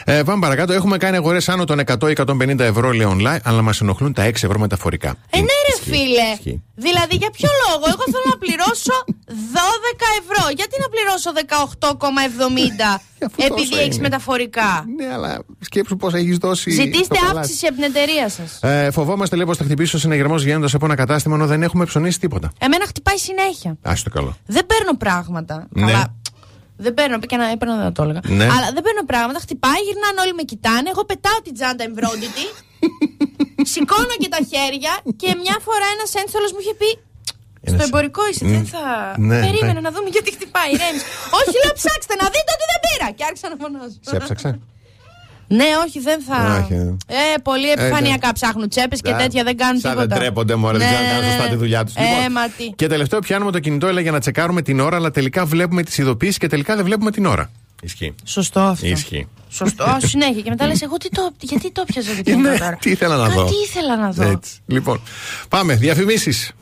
Ε, πάμε παρακάτω. Έχουμε κάνει αγορές άνω των 100-150 ευρώ, λέει online, αλλά μας ενοχλούν τα 6 ευρώ μεταφορικά. Ε, ναι, ρε Ισχύει. φίλε. Ισχύει. Δηλαδή, για ποιο λόγο, εγώ θέλω να πληρώσω 12 ευρώ. Γιατί να πληρώσω 18,70 Αφού επειδή τόσο έχεις είναι. μεταφορικά; Ναι, αλλά σκέψου πώς έχεις δώσει. Ζητήστε στο πελάτη. αύξηση από την εταιρεία σας. Ε, φοβόμαστε λέει πως θα χτυπήσει ο συνεγερμό βγαίνοντα από ένα κατάστημα ενώ δεν έχουμε ψωνίσει τίποτα. Εμένα χτυπάει συνέχεια. Α το καλό. Δεν παίρνω πράγματα. Ναι. Καλά. Δεν παίρνω, και να έπαιρνα δεν το έλεγα. Ναι. Αλλά δεν παίρνω πράγματα, χτυπάει, γυρνάνε όλοι με κοιτάνε. Εγώ πετάω την τσάντα εμβρόντιτη, σηκώνω και τα χέρια και μια φορά ένας ένστολος μου είχε πει. Στο Ένας- εμπορικό είσαι, Μμ. δεν θα. Ναι, Περίμενα ναι. να δούμε γιατί χτυπάει. Ρέμς. όχι, λέω ψάξτε να δείτε ότι δεν πήρα. Και άρχισα να φωνάζω. Σε έψαξα. Ναι, όχι, δεν θα. Όχι, ε. Ε, πολύ επιφανειακά ψάχνουν τσέπες και Α, τέτοια δεν κάνουν σαν τίποτα. δεν τρέπονται, μωρέ, δεν Ναι, ξέρουν να κάνουν ναι, σωστά τη δουλειά τους. Ε, μα τι. Και τελευταίο πιάνουμε το κινητό, έλεγε για να τσεκάρουμε την ώρα, αλλά τελικά βλέπουμε τις ειδοποιήσεις και τελικά δεν βλέπουμε την ώρα. Ισχύει. Σωστό αυτό. Ισχύει. Σωστό, συνέχεια. Και μετά λες, εγώ τι το, γιατί το πιάζα το Ε, κινητό ναι, τώρα; τι ήθελα να δω. Κάτι ήθελα να δω. Έτσι. Λοιπόν, πάμε. Διαφημίσεις.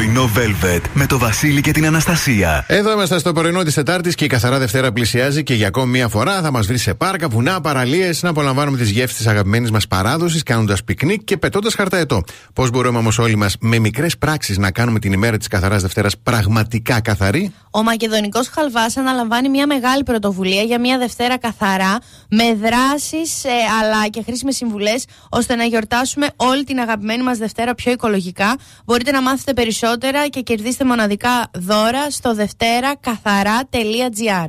Πρωινό Velvet με το Βασίλη και την Αναστασία. Εδώ είμαστε στο πρωινό της Τετάρτης και η καθαρά Δευτέρα πλησιάζει και για ακόμη μία φορά θα μας βρει σε πάρκα, βουνά, παραλίες να απολαμβάνουμε τις γεύσεις της αγαπημένης μας παράδοσης, κάνοντας πικνίκ και πετώντας χαρταετό. Πώς μπορούμε όμως όλοι μας με μικρές πράξεις να κάνουμε την ημέρα της καθαράς Δευτέρας πραγματικά καθαρή; Ο Μακεδονικός Χαλβάς αναλαμβάνει μια μεγάλη πρωτοβουλία για μια Δευτέρα καθαρά με δράσεις ε, αλλά και χρήσιμες συμβουλές ώστε να γιορτάσουμε όλη την αγαπημένη μας Δευτέρα πιο οικολογικά. Μπορείτε να μάθετε περισσότερα και κερδίστε μοναδικά δώρα στο δευτέρακαθαρά.gr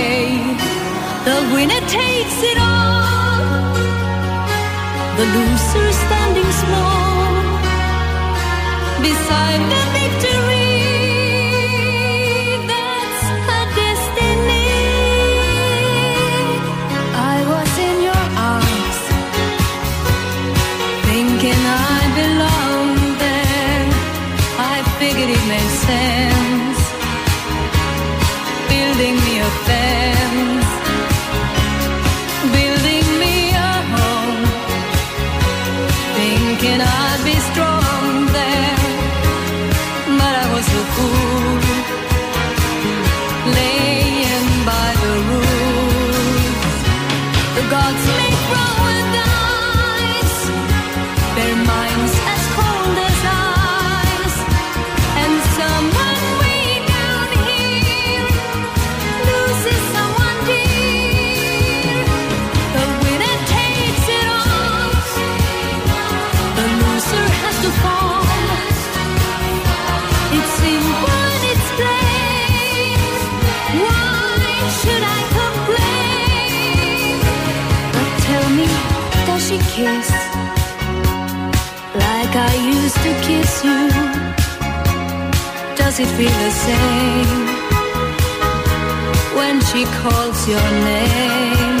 The winner takes it all, the loser standing small beside the victory. That's her destiny. I was in your arms, thinking I belonged there. I figured it made sense building me a fence, kiss like I used to kiss you? Does it feel the same when she calls your name?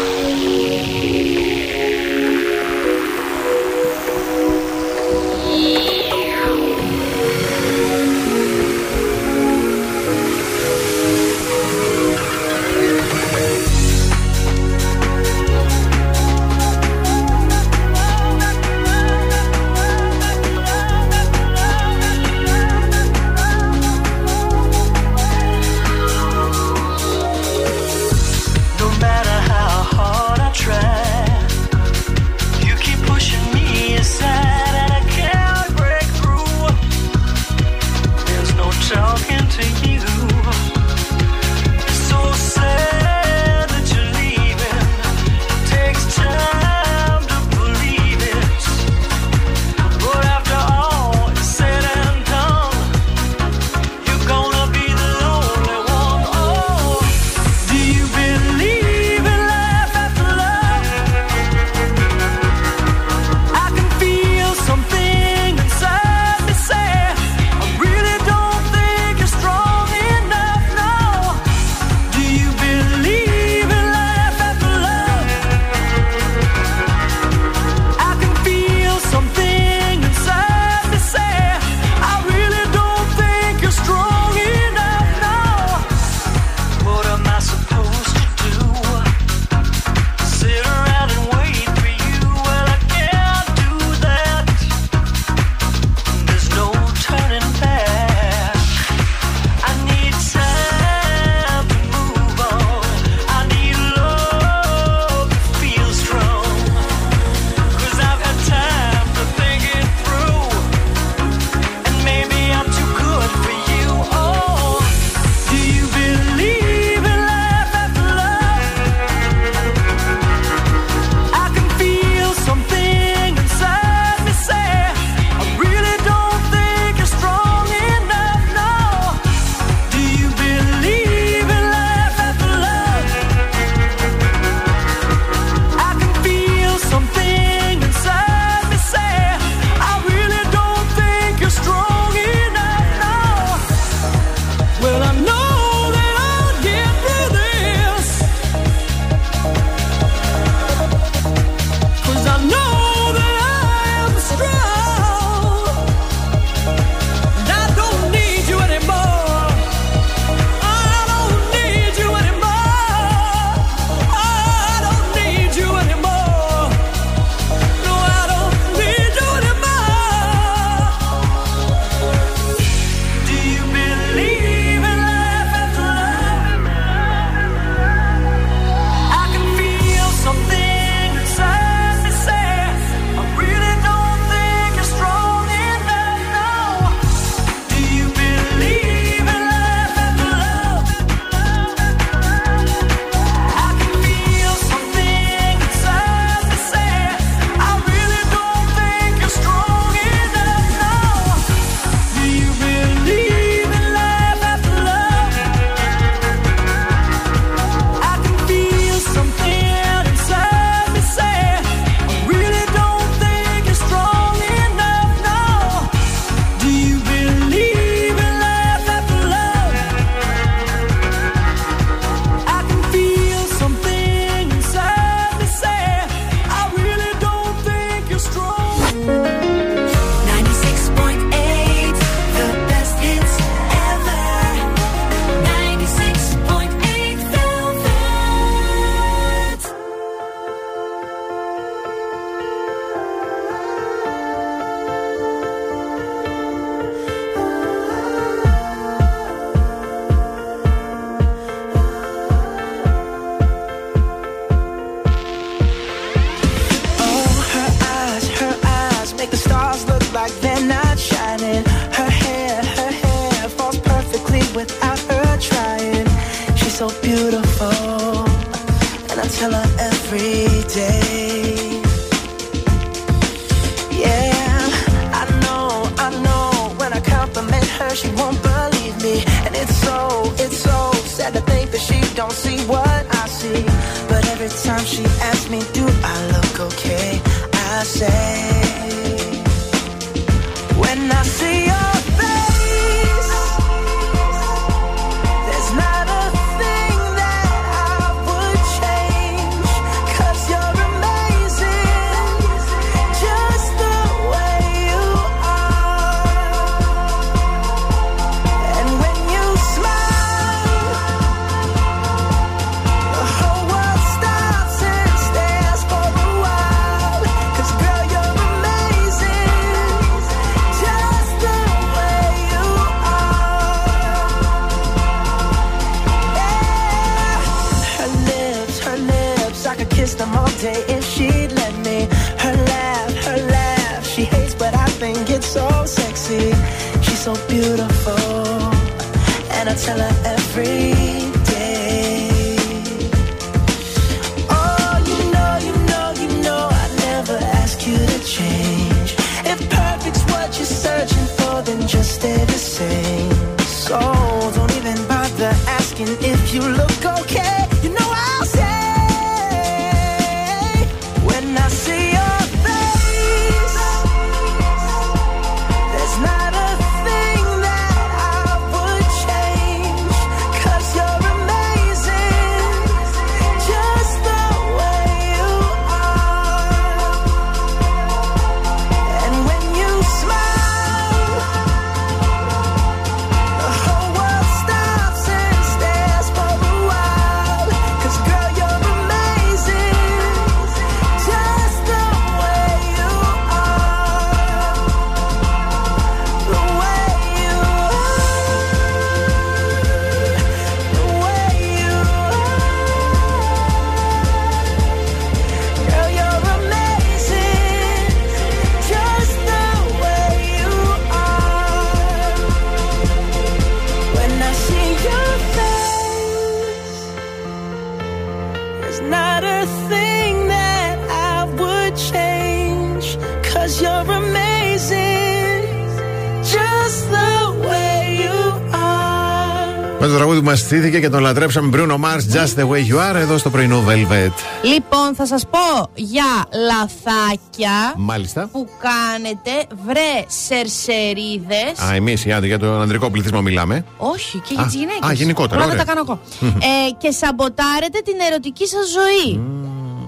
Μας στήθηκε και τον λατρέψαμε Bruno Mars Just the way you are εδώ στο πρωινό Velvet. Λοιπόν, θα σας πω για λαθάκια Μάλιστα. που κάνετε, βρε σερσερίδες. Α, εμείς για τον ανδρικό πληθυσμό μιλάμε. Όχι, και για Α, τις γυναίκες. α, γενικότερα, Όλα ωραία. τα κάνω εγώ. ε, και σαμποτάρετε την ερωτική σας ζωή.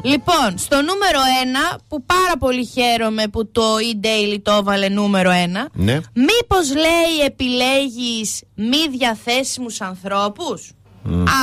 Λοιπόν, στο νούμερο 1, που πάρα πολύ χαίρομαι που το e-daily το έβαλε νούμερο 1. Ναι. Μήπως λέει επιλέγεις μη διαθέσιμους ανθρώπους;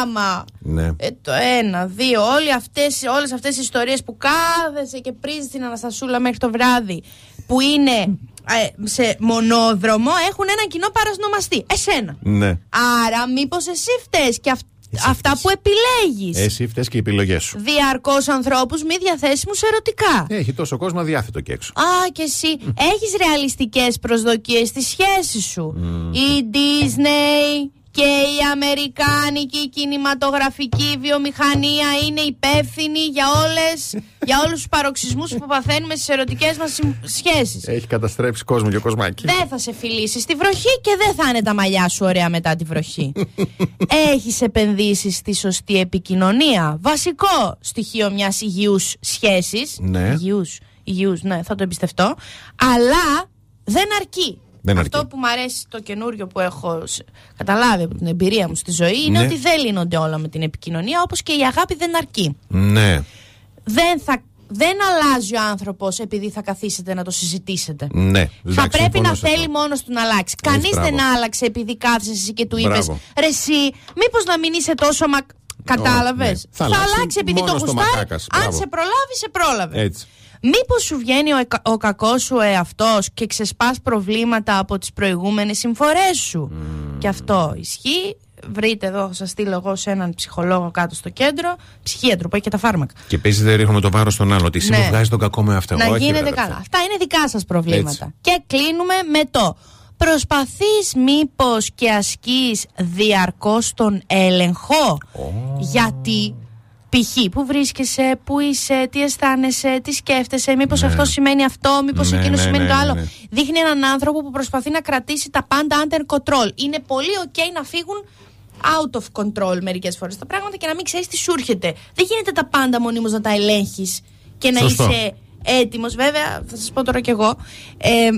Άμα Ναι. ε, το ένα, δύο, όλοι αυτές, όλες αυτές οι ιστορίες που κάθεσαι και πρίζεις την Αναστασούλα μέχρι το βράδυ που είναι ε, σε μονόδρομο έχουν έναν κοινό παρασνομαστή. Εσένα. Ναι. Άρα μήπως εσύ φταίς και αυ- Εσύ αυτά φταίς. που επιλέγεις. Εσύ φταίει και οι επιλογές σου. Διαρκώς ανθρώπους μη διαθέσιμους ερωτικά. Έχει τόσο κόσμο διάθετο και έξω. Α, και εσύ έχεις ρεαλιστικές προσδοκίες στη σχέση σου. Η Disney και η Αμερικάνικη κινηματογραφική βιομηχανία είναι υπεύθυνη για, όλες, για όλους τους παροξισμούς που παθαίνουμε στις ερωτικές μας συμ- σχέσεις. Έχει καταστρέψει κόσμο και κοσμάκι. Δεν θα σε φιλήσεις στη βροχή και δεν θα είναι τα μαλλιά σου ωραία μετά τη βροχή. Έχεις επενδύσεις στη σωστή επικοινωνία. Βασικό στοιχείο μιας υγιούς σχέσης. Ναι. Υγιούς, υγιούς, ναι, θα το εμπιστευτώ. Αλλά δεν αρκεί. Δεν Αυτό αρκεί. που μου αρέσει το καινούριο που έχω σ- καταλάβει από την εμπειρία μου στη ζωή είναι Ναι. ότι δεν λύνονται όλα με την επικοινωνία όπως και η αγάπη δεν αρκεί. Ναι. Δεν, θα, δεν αλλάζει ο άνθρωπος επειδή θα καθίσετε να το συζητήσετε. Ναι. Θα Εντάξει, πρέπει συμφωνώ να σε αυτό. θέλει μόνος του να αλλάξει. Κανείς μπράβο. δεν άλλαξε επειδή κάθισε εσύ και του είπες Μπράβο. Ρε, εσύ, μήπως να μην είσαι τόσο μα. Κατάλαβε. ναι. Θα αλλάξει επειδή μόνος το το γουστάρει. μακάκας. Αν Μπράβο. σε προλάβει, σε πρόλαβε. Έτσι. Μήπως σου βγαίνει ο, εκα- ο κακός σου εαυτό και ξεσπάς προβλήματα από τις προηγούμενες συμφορές σου; Και αυτό ισχύει. Βρείτε εδώ, θα σας στείλω εγώ σε έναν ψυχολόγο κάτω στο κέντρο, ψυχίατρο που έχει και τα φάρμακα. Και παίζει δεν ρίχνουμε το βάρος στον άλλο. Ότι εσύ Ναι. μου βγάζεις τον κακό με αυτό. να Όχι, γίνετε ρε, καλά. αδερφέ. Αυτά είναι δικά σας προβλήματα. Έτσι. Και κλείνουμε με το προσπαθείς μήπως και ασκείς διαρκώς τον έλεγχο. Γιατί π.χ. που βρίσκεσαι, που είσαι, τι αισθάνεσαι, τι σκέφτεσαι, μήπως αυτό σημαίνει αυτό, μήπως Ναι, εκείνο ναι, σημαίνει ναι, το ναι, άλλο. ναι. Δείχνει έναν άνθρωπο που προσπαθεί να κρατήσει τα πάντα under control. Είναι πολύ ok να φύγουν out of control μερικές φορές τα πράγματα και να μην ξέρεις τι σου έρχεται. Δεν γίνεται τα πάντα μονίμως να τα ελέγχεις και να Σωστό. είσαι έτοιμος. Βέβαια, θα σας πω τώρα κι εγώ. Ε,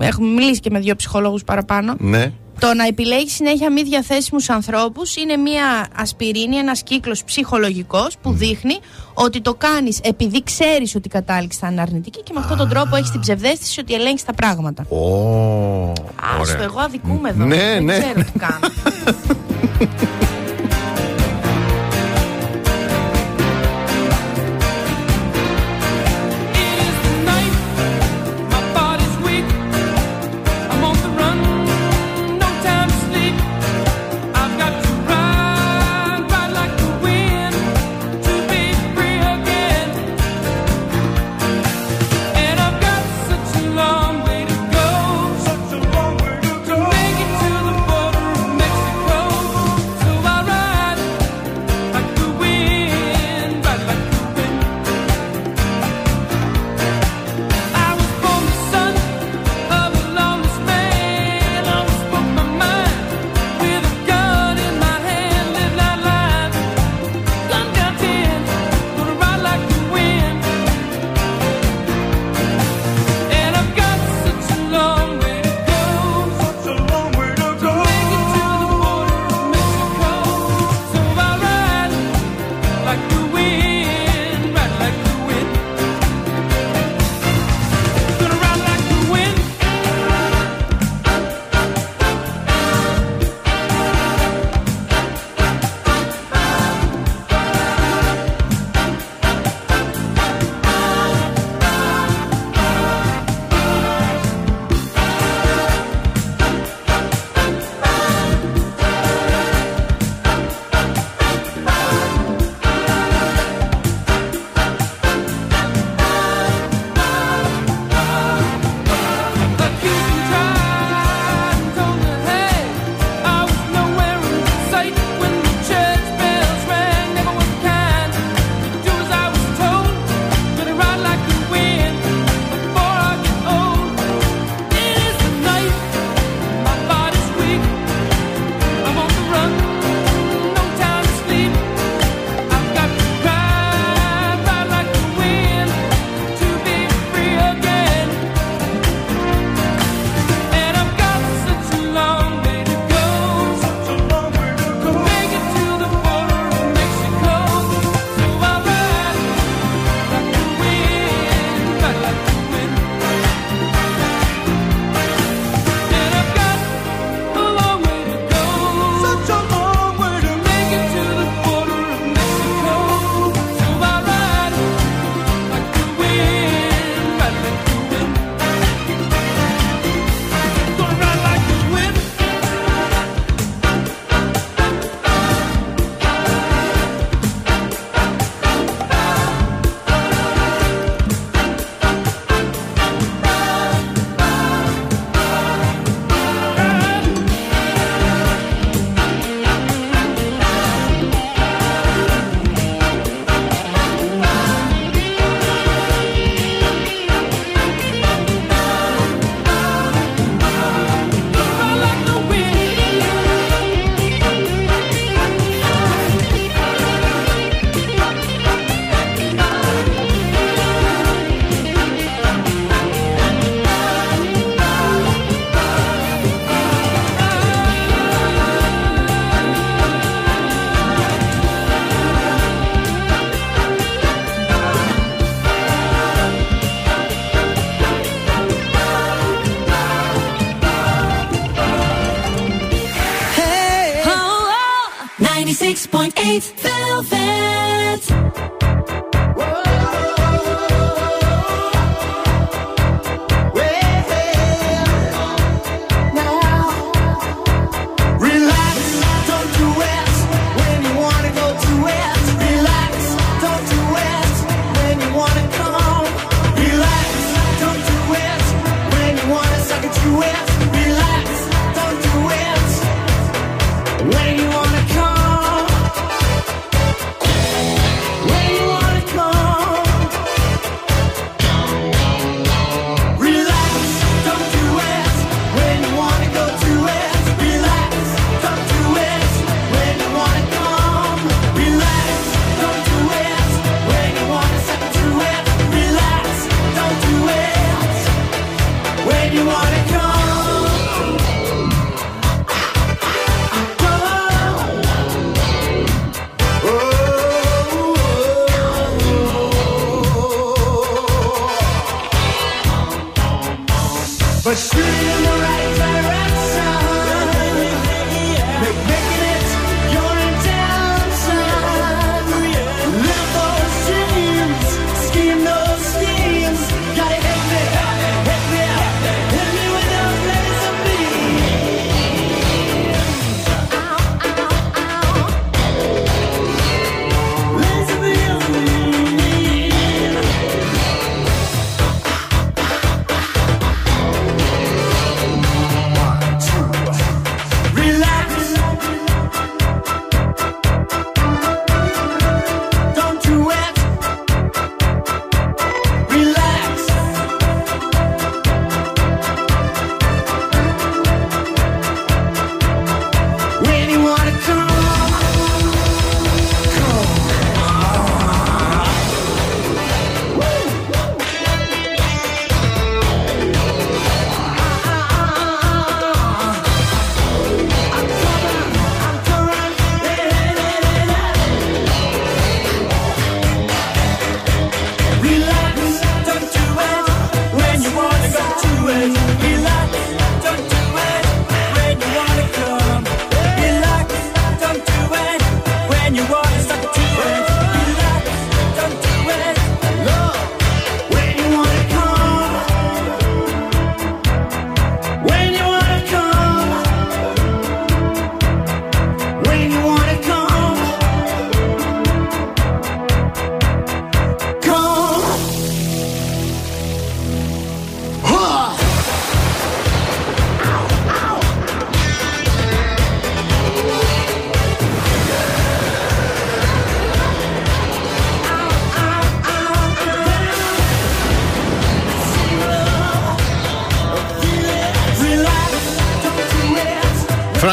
έχουμε μιλήσει και με δύο ψυχολόγους παραπάνω. Ναι. Το να επιλέγεις συνέχεια μη διαθέσιμους ανθρώπους είναι μια ασπιρίνη, ένας κύκλος ψυχολογικός που δείχνει ότι το κάνεις επειδή ξέρεις ότι η κατάληξη θα είναι αρνητική και με αυτόν τον τρόπο έχεις την ψευδέστηση ότι ελέγχεις τα πράγματα. Ω, Άστο, ωραία. εγώ αδικούμε εδώ. Ναι, Δεν ναι. ξέρω τι κάνω.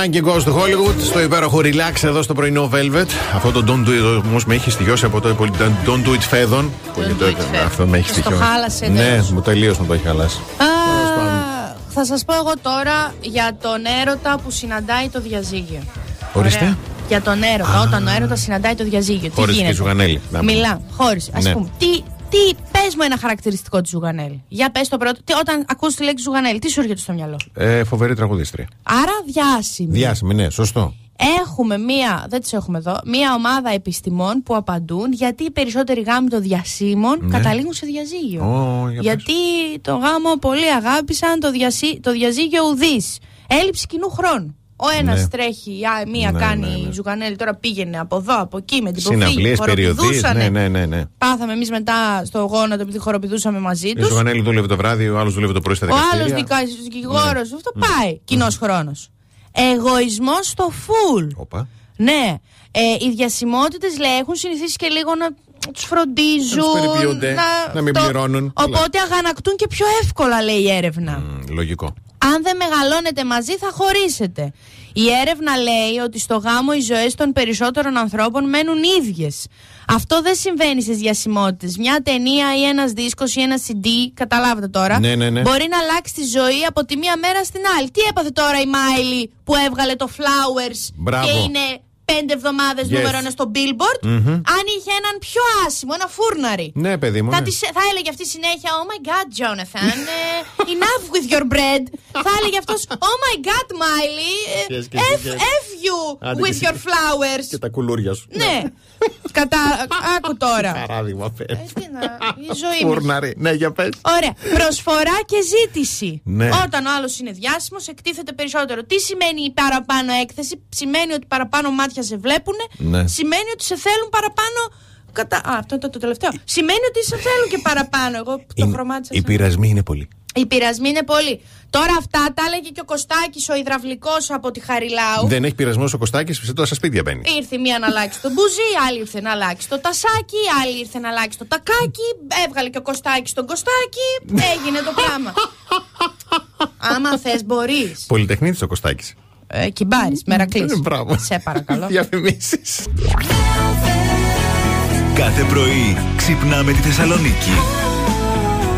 Frankie Goes to Hollywood στο υπέροχο Relax εδώ στο πρωινό Velvet. Αυτό το Don't Do It όμως με έχει στοιχειώσει από το πολύ- Don't Do It Φέδων. Που είναι do το- it Fed. Αυτό με έχει Στο στοιχειώσει. χάλασε Ναι, εντελώς. μου τελείως μου το έχει χαλάσει. Α, θα σας πω εγώ τώρα για τον έρωτα που συναντάει το διαζύγιο. Ορίστε. Ωραία. Για τον έρωτα, όταν ο έρωτας συναντάει το διαζύγιο. Τι Χωρίς τη γίνεται; Ζουγανέλη. Να πούμε. Μιλά, χωρίς. Α Ναι. πούμε. Τι, τι πες μου ένα χαρακτηριστικό της Ζουγανέλη. Για πες το πρώτο. Τι, όταν ακούς τη λέξη Ζουγανέλη, τι σου έρχεται στο μυαλό; Ε, φοβερή τραγουδίστρια. Άρα διάσημη. Διάσημη, ναι, σωστό. Έχουμε μία, δεν τις έχουμε εδώ, μία ομάδα επιστημών που απαντούν γιατί οι περισσότεροι γάμοι των διασύμων Ναι. καταλήγουν σε διαζύγιο. Ω, για γιατί το γάμο πολλοί αγάπησαν, το, διασύ, το διαζύγιο ουδής. Έλλειψη κοινού χρόνου. Ο ένας Ναι. τρέχει, α, μία Ναι, κάνει ναι, ναι. ζουγανέλη, τώρα πήγαινε από εδώ, από εκεί με την ποφή. Συναυλίες, περιοδίες. χοροπηδούσανε. Ναι, ναι, ναι. ναι. Πάθαμε εμείς μετά στο γόνατο επειδή χοροπηδούσαμε μαζί Η τους. Ζουγανέλη δούλευε το βράδυ, ο άλλος δούλευε το πρωί στα Ο δικαστήρια. άλλος δικηγόρος, Ναι. αυτό πάει. Κοινός χρόνος. Εγωισμός στο φουλ. Όπα. Ναι. Ε, οι διασημότητες λέει έχουν συνηθίσει και λίγο να τους φροντίζουν. Να τους περιποιούνται, να μην πληρώνουν. Οπότε αγανακτούν και πιο εύκολα, λέει η έρευνα. Μ, Λογικό. Αν δεν μεγαλώνετε μαζί, θα χωρίσετε. Η έρευνα λέει ότι στο γάμο οι ζωές των περισσότερων ανθρώπων μένουν ίδιες. Αυτό δεν συμβαίνει στις διασημότητες. Μια ταινία ή ένας δίσκος ή ένα CD, καταλάβατε τώρα, Ναι, ναι, ναι. μπορεί να αλλάξει τη ζωή από τη μία μέρα στην άλλη. Τι έπαθε τώρα η Μάιλι που έβγαλε το Flowers Μπράβο. και είναι πέντε εβδομάδες Yes. νούμερο ένα στο Billboard. Αν είχε έναν πιο άσημο, ένα φούρναρι. Ναι, παιδί μου. Θα, ναι. της, θα έλεγε αυτή συνέχεια Oh my god, Jonathan, ε, enough with your bread. θα έλεγε αυτός Oh my god, Miley, ε, Yes, yes, F, yes. F you Άντε with και εσύ. your flowers. Και τα κουλούρια σου. ναι, κατά, άκου τώρα. Παράδειγμα, πες. Ε, τι να, η ζωή μου. Φούρναρη. Ναι, για πες. Ωραία. Προσφορά και ζήτηση. Ναι. Όταν ο άλλος είναι διάσημος, εκτίθεται περισσότερο. Τι σημαίνει η παραπάνω έκθεση, Σημαίνει ότι παραπάνω μάτια σε βλέπουν. Ναι. Σημαίνει ότι σε θέλουν παραπάνω. Κατά... Α, αυτό είναι το τελευταίο. Σημαίνει ότι σε θέλουν και παραπάνω. Εγώ το Είναι- χρωμάτισα. Οι σαν- πειρασμοί είναι πολλοί. Οι πειρασμοί είναι πολλοί. Τώρα αυτά τα έλεγε και ο Κωστάκης, ο υδραυλικό από τη Χαριλάου. Δεν έχει πειρασμός ο Κωστάκης, σε τόσα σπίτια μπαίνει. Ήρθε μία να αλλάξει το μπουζί, άλλη ήρθε να αλλάξει το τασάκι, άλλη ήρθε να αλλάξει το τακάκι. Έβγαλε και ο Κωστάκης τον Κωστάκη. Έγινε το πράγμα. Άμα θες, μπορείς. Πολυτεχνίτης ο Κωστάκης. Ε, Κυμπάρη, μερακλή. Ε, μπράβο. Σε παρακαλώ. Διαφημίσεις. Κάθε πρωί ξυπνάμε τη Θεσσαλονίκη.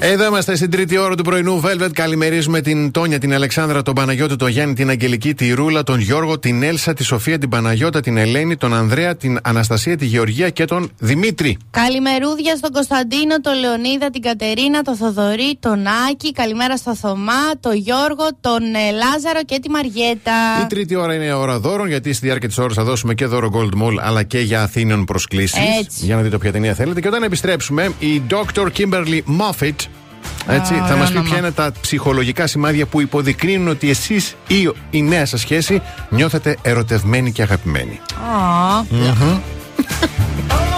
Εδώ είμαστε στην τρίτη ώρα του πρωινού Velvet. Καλημερίζουμε την Τόνια, την Αλεξάνδρα, τον Παναγιώτη, τον Γιάννη, την Αγγελική, τη Ρούλα, τον Γιώργο, την Έλσα, τη Σοφία, την Παναγιώτα, την Ελένη, τον Ανδρέα, την Αναστασία, τη Γεωργία και τον Δημήτρη. Καλημερούδια στον Κωνσταντίνο, τον Λεωνίδα, την Κατερίνα, τον Θοδωρή, τον Άκη. Καλημέρα στο Θωμά, τον Γιώργο, τον ε, Λάζαρο και τη Μαριέτα. Η τρίτη ώρα είναι ώρα δώρων, γιατί στη διάρκεια της ώρας θα δώσουμε και δώρο Gold Mall αλλά και για Αθήνων προσκλήσεις. Έτσι. Για να δείτε ποια ταινία θέλετε. Και όταν επιστρέψουμε, η Dr. Kimberly Moffitt έτσι, Α, θα μας πει όνομα. ποια είναι τα ψυχολογικά σημάδια που υποδεικνύουν ότι εσείς ή η νέα σας σχέση νιώθετε ερωτευμένοι και αγαπημένοι.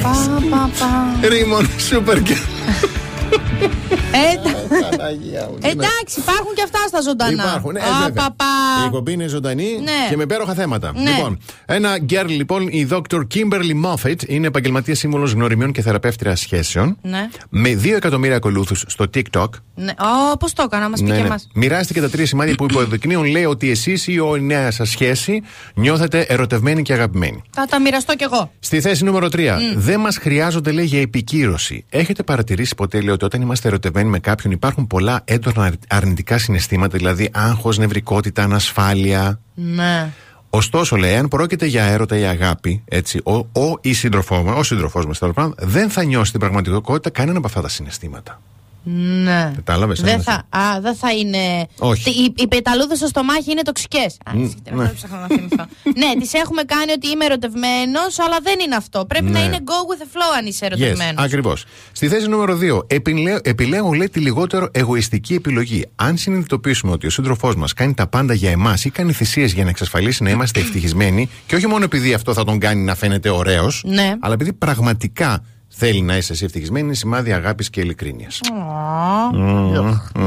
Εντάξει. Πα, πα, πα. Ρίμον, σούπερ και. Ε, Εντάξει, υπάρχουν και αυτά στα ζωντανά. Υπάρχουν, ε, Α, βέβαια. παπα. Η εκπομπή είναι ζωντανή Ναι. και με υπέροχα θέματα. Ναι. Λοιπόν, ένα γκέρλ, λοιπόν, η Dr. Kimberly Moffat είναι επαγγελματία σύμβολος γνωριμιών και θεραπεύτρια σχέσεων. Ναι. Με 2 εκατομμύρια ακολούθους στο TikTok. Ναι. Ω, πώς το έκανα, μας πει και εμά. Μοιράστηκε τα τρία σημάδια που υποδεικνύουν, λέει ότι εσείς ή η νέας σας σχέση νιώθετε ερωτευμένοι και αγαπημένοι. Θα τα μοιραστώ κι εγώ. Στη θέση νούμερο 3. Δεν μας χρειάζονται, λέει, για επικύρωση. Έχετε παρατηρήσει ποτέ, λέει, ότι όταν είμαστε ερωτευμένοι με κάποιον υπάρχουν πολλά έντονα αρ- αρνητικά συναισθήματα, δηλαδή άγχος, νευρικότητα, ανασφάλεια; Ναι. Ωστόσο, λέει, αν πρόκειται για έρωτα ή αγάπη, έτσι, ο, ο ή σύντροφό μα, ο σύντροφός μας τέλος πάντων, δεν θα νιώσει την πραγματικότητα κανένα από αυτά τα συναισθήματα. Ναι. Κατάλαβες, Δεν ένα θα, α, δεν θα είναι. Όχι. Τι- Οι, οι πεταλούδες στο στομάχι είναι τοξικές. Μμ, ναι. ναι. ψάχνω να θυμηθώ. ναι, τις έχουμε κάνει ότι είμαι ερωτευμένος, αλλά δεν είναι αυτό. Πρέπει να Ναι. είναι go with the flow αν είσαι Yes, ερωτευμένος. ακριβώς. Στη θέση νούμερο 2. Επιλέγω, επιλέγω, λέει, τη λιγότερο εγωιστική επιλογή. Αν συνειδητοποιήσουμε ότι ο σύντροφός μας κάνει τα πάντα για εμάς ή κάνει θυσίες για να εξασφαλίσει να είμαστε ευτυχισμένοι, και όχι μόνο επειδή αυτό θα τον κάνει να φαίνεται ωραίος, Ναι. αλλά επειδή πραγματικά θέλει να είσαι εσύ ευτυχισμένη, είναι σημάδι αγάπης και ειλικρίνειας.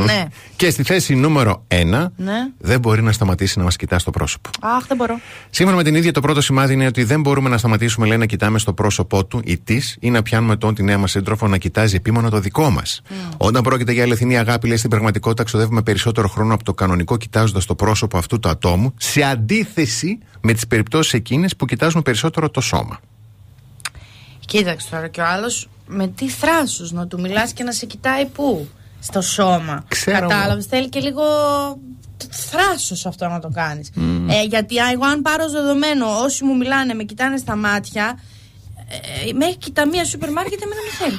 Ναι. Και στη θέση νούμερο 1, Ναι. δεν μπορεί να σταματήσει να μας κοιτάς στο πρόσωπο. Αχ, δεν μπορώ. Σύμφωνα με την ίδια, το πρώτο σημάδι είναι ότι δεν μπορούμε να σταματήσουμε, λέει, να κοιτάμε στο πρόσωπό του ή της ή να πιάνουμε τον τη νέα μας σύντροφο να κοιτάζει επίμονα το δικό μας. Όταν πρόκειται για αληθινή αγάπη, λέει, στην πραγματικότητα ξοδεύουμε περισσότερο χρόνο από το κανονικό κοιτάζοντας το πρόσωπο αυτού του ατόμου, σε αντίθεση με τις περιπτώσεις εκείνες που κοιτάζουμε περισσότερο το σώμα. Κοίταξε τώρα και ο άλλος με τι θράσους να του μιλάς και να σε κοιτάει πού; Στο σώμα. Ξέρω Κατάλαβες. Θέλει και λίγο θράσος αυτό να το κάνεις. Ε, γιατί α, εγώ, αν πάρω ως δεδομένο, όσοι μου μιλάνε, με κοιτάνε στα μάτια, ε, μέχρι και τα μία σούπερ μάρκετ εμένα με θέλει.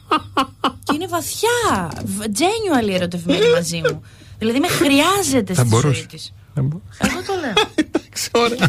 και είναι βαθιά, β- genuinely ερωτευμένη μαζί μου. Δηλαδή με χρειάζεται Θα στη ζωή μπορούσε. της. Δεν μπο- Εγώ το λέω. Εντάξει, ωραία.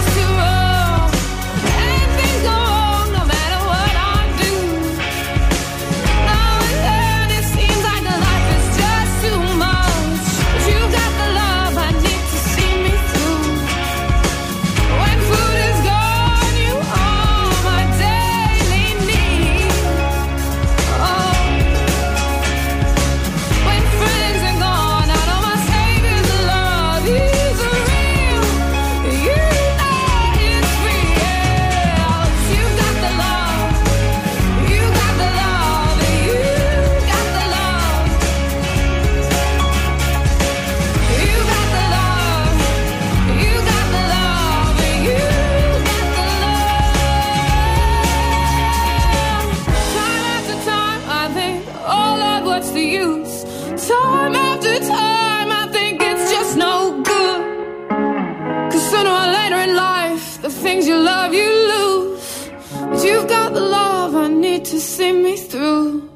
me through.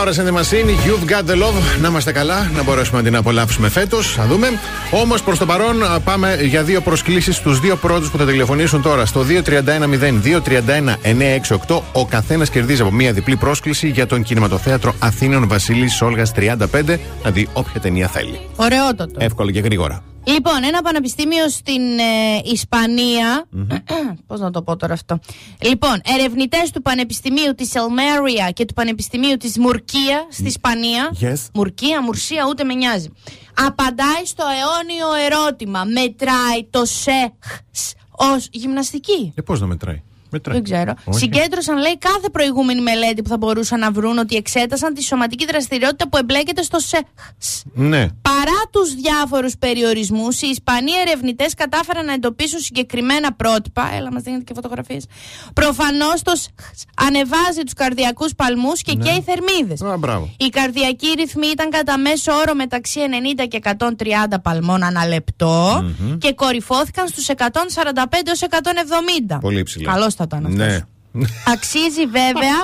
Flores and the Machine, You've Got the Love. Να είμαστε καλά, να μπορέσουμε να την απολαύσουμε φέτος. Θα δούμε. Όμως προς το παρόν α, πάμε για δύο προσκλήσεις στους δύο πρώτου που θα τηλεφωνήσουν τώρα. Στο 231-0231-968. Ο καθένας κερδίζει από μία διπλή πρόσκληση για τον κινηματοθέατρο Αθήνων Βασίλη Σόλγας 35 να δει όποια ταινία θέλει. Ωραιότατο. Εύκολα και γρήγορα. Λοιπόν, ένα πανεπιστήμιο στην ε, ισπανια Πώς να το πω τώρα αυτό. Λοιπόν, ερευνητές του Πανεπιστημίου της Ελμέρια και του Πανεπιστημίου της Μουρκία στη Ισπανία. Yes. Μουρκία, Μουρσία, ούτε με νοιάζει. Απαντάει στο αιώνιο ερώτημα. Μετράει το σεξ ως γυμναστική; Ε, πώς να μετράει; Μετράει. Δεν ξέρω. Όχι. Συγκέντρωσαν, λέει, κάθε προηγούμενη μελέτη που θα μπορούσαν να βρουν ότι εξέτασαν τη σωματική δραστηριότητα που εμπλέκεται στο σεξ. Ναι. Παρά τους διάφορους περιορισμούς, οι Ισπανοί ερευνητές κατάφεραν να εντοπίσουν συγκεκριμένα πρότυπα. Έλα, μας δίνετε και φωτογραφίες. Προφανώς το σ- ανεβάζει τους καρδιακούς παλμούς και Ναι. και οι θερμίδες. Α, μπράβο. Οι καρδιακοί ρυθμοί ήταν κατά μέσο όρο μεταξύ 90 και 130 παλμών ανά λεπτό και κορυφώθηκαν στους 145 έως 170. Πολύ ψηλά. Καλώς θα ήταν αυτός. Ναι. Αξίζει βέβαια.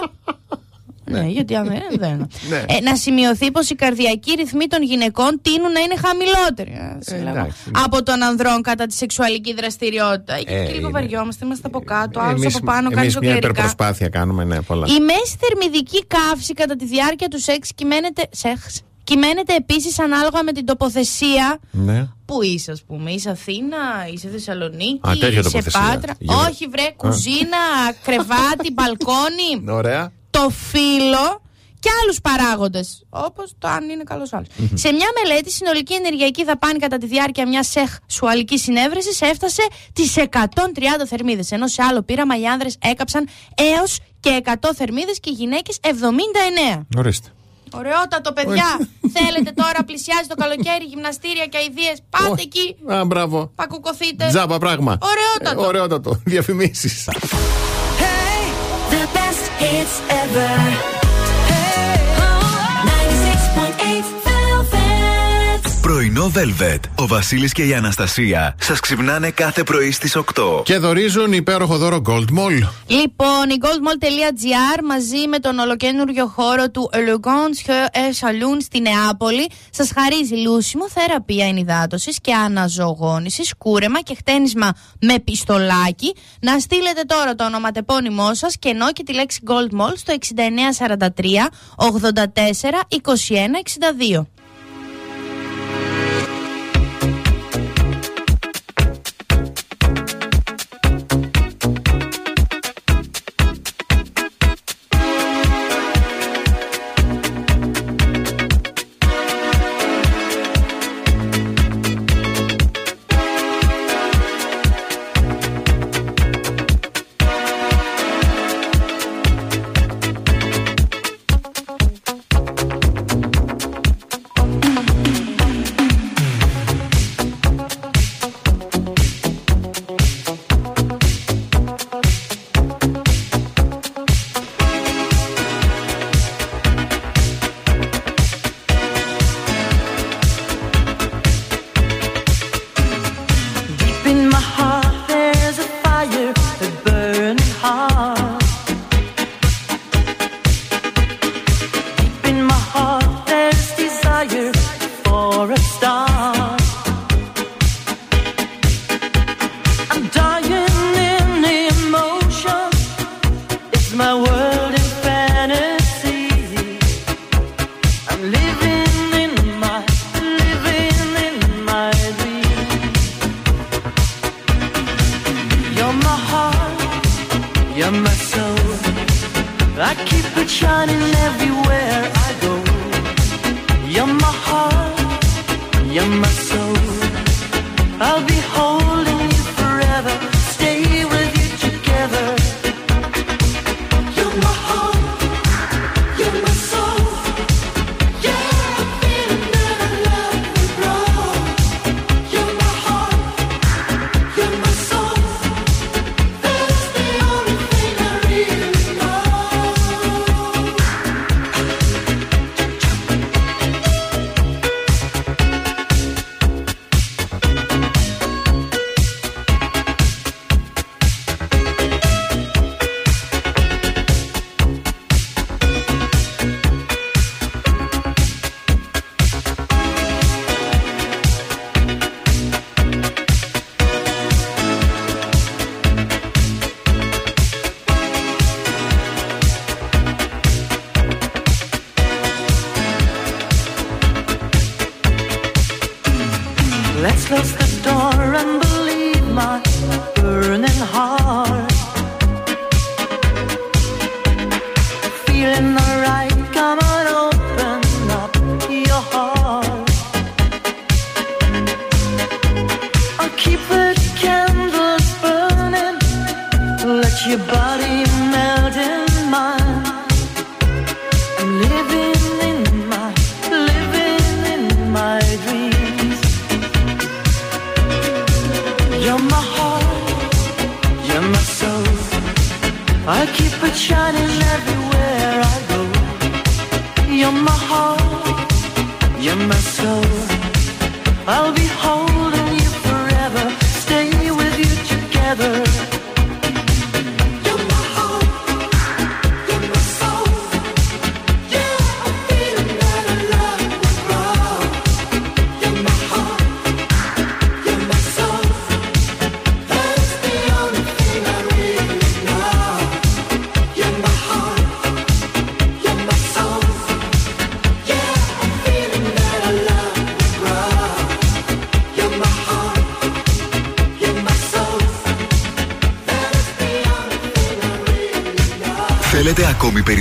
ναι, γιατί αν δεν. δεν. Ναι. Ε, να σημειωθεί πως οι καρδιακοί ρυθμοί των γυναικών τείνουν να είναι χαμηλότεροι. ε, σε Ε, λέγω, εντάξει. από των ανδρών κατά τη σεξουαλική δραστηριότητα. Ε, Ε, και λίγο είναι. βαριόμαστε, είμαστε από κάτω, άλλος Εμείς- από πάνω, κάνεις εμείς μια ζωγκλερικά. υπερπροσπάθεια κάνουμε, ναι, πολλά. Η μέση θερμιδική καύση κατά τη διάρκεια του σεξ κυμαίνεται, σεξ, κυμαίνεται επίσης ανάλογα με την τοποθεσία Ναι. που είσαι, ας πούμε. Είσαι Αθήνα, είσαι Θεσσαλονίκη, Α, τέτοια είσαι τοποθεσία. Πάτρα. Γύρω. Όχι, βρε, κουζίνα, κρεβάτι, μπαλκόνι, Ωραία. το φύλλο και άλλους παράγοντες. Όπως το αν είναι καλός άλλος. Σε μια μελέτη, η συνολική ενεργειακή δαπάνη κατά τη διάρκεια μιας σεξουαλικής συνέβρεσης έφτασε τις 130 θερμίδες. Ενώ σε άλλο πείραμα οι άνδρες έκαψαν έως και 100 θερμίδες και οι γυναίκες 79. Ορίστε. Ωραιότατο, παιδιά! Θέλετε τώρα, πλησιάζει το καλοκαίρι, γυμναστήρια και αειδίε. Πάτε Όχι. εκεί, Α, μπράβο. πακουκωθείτε. Τζάμπα πράγμα. Ωραιότατο. Ε, ωραιότατο. Διαφημίσεις. The best hits ever. Πρωινό Velvet. Ο Βασίλης και η Αναστασία σας ξυπνάνε κάθε πρωί στις 8. Και δορίζουν υπέροχο δώρο Gold Mall. Λοιπόν, η goldmall.gr μαζί με τον ολοκένουργιο χώρο του Elegance Hair Saloon στη Νεάπολη σας χαρίζει λούσιμο, θεραπεία ενυδάτωσης και αναζωογόνησης, κούρεμα και χτένισμα με πιστολάκι. Να στείλετε τώρα το ονοματεπώνυμό σας και ενώ και τη λέξη Gold Mall στο 6943 84 21 62.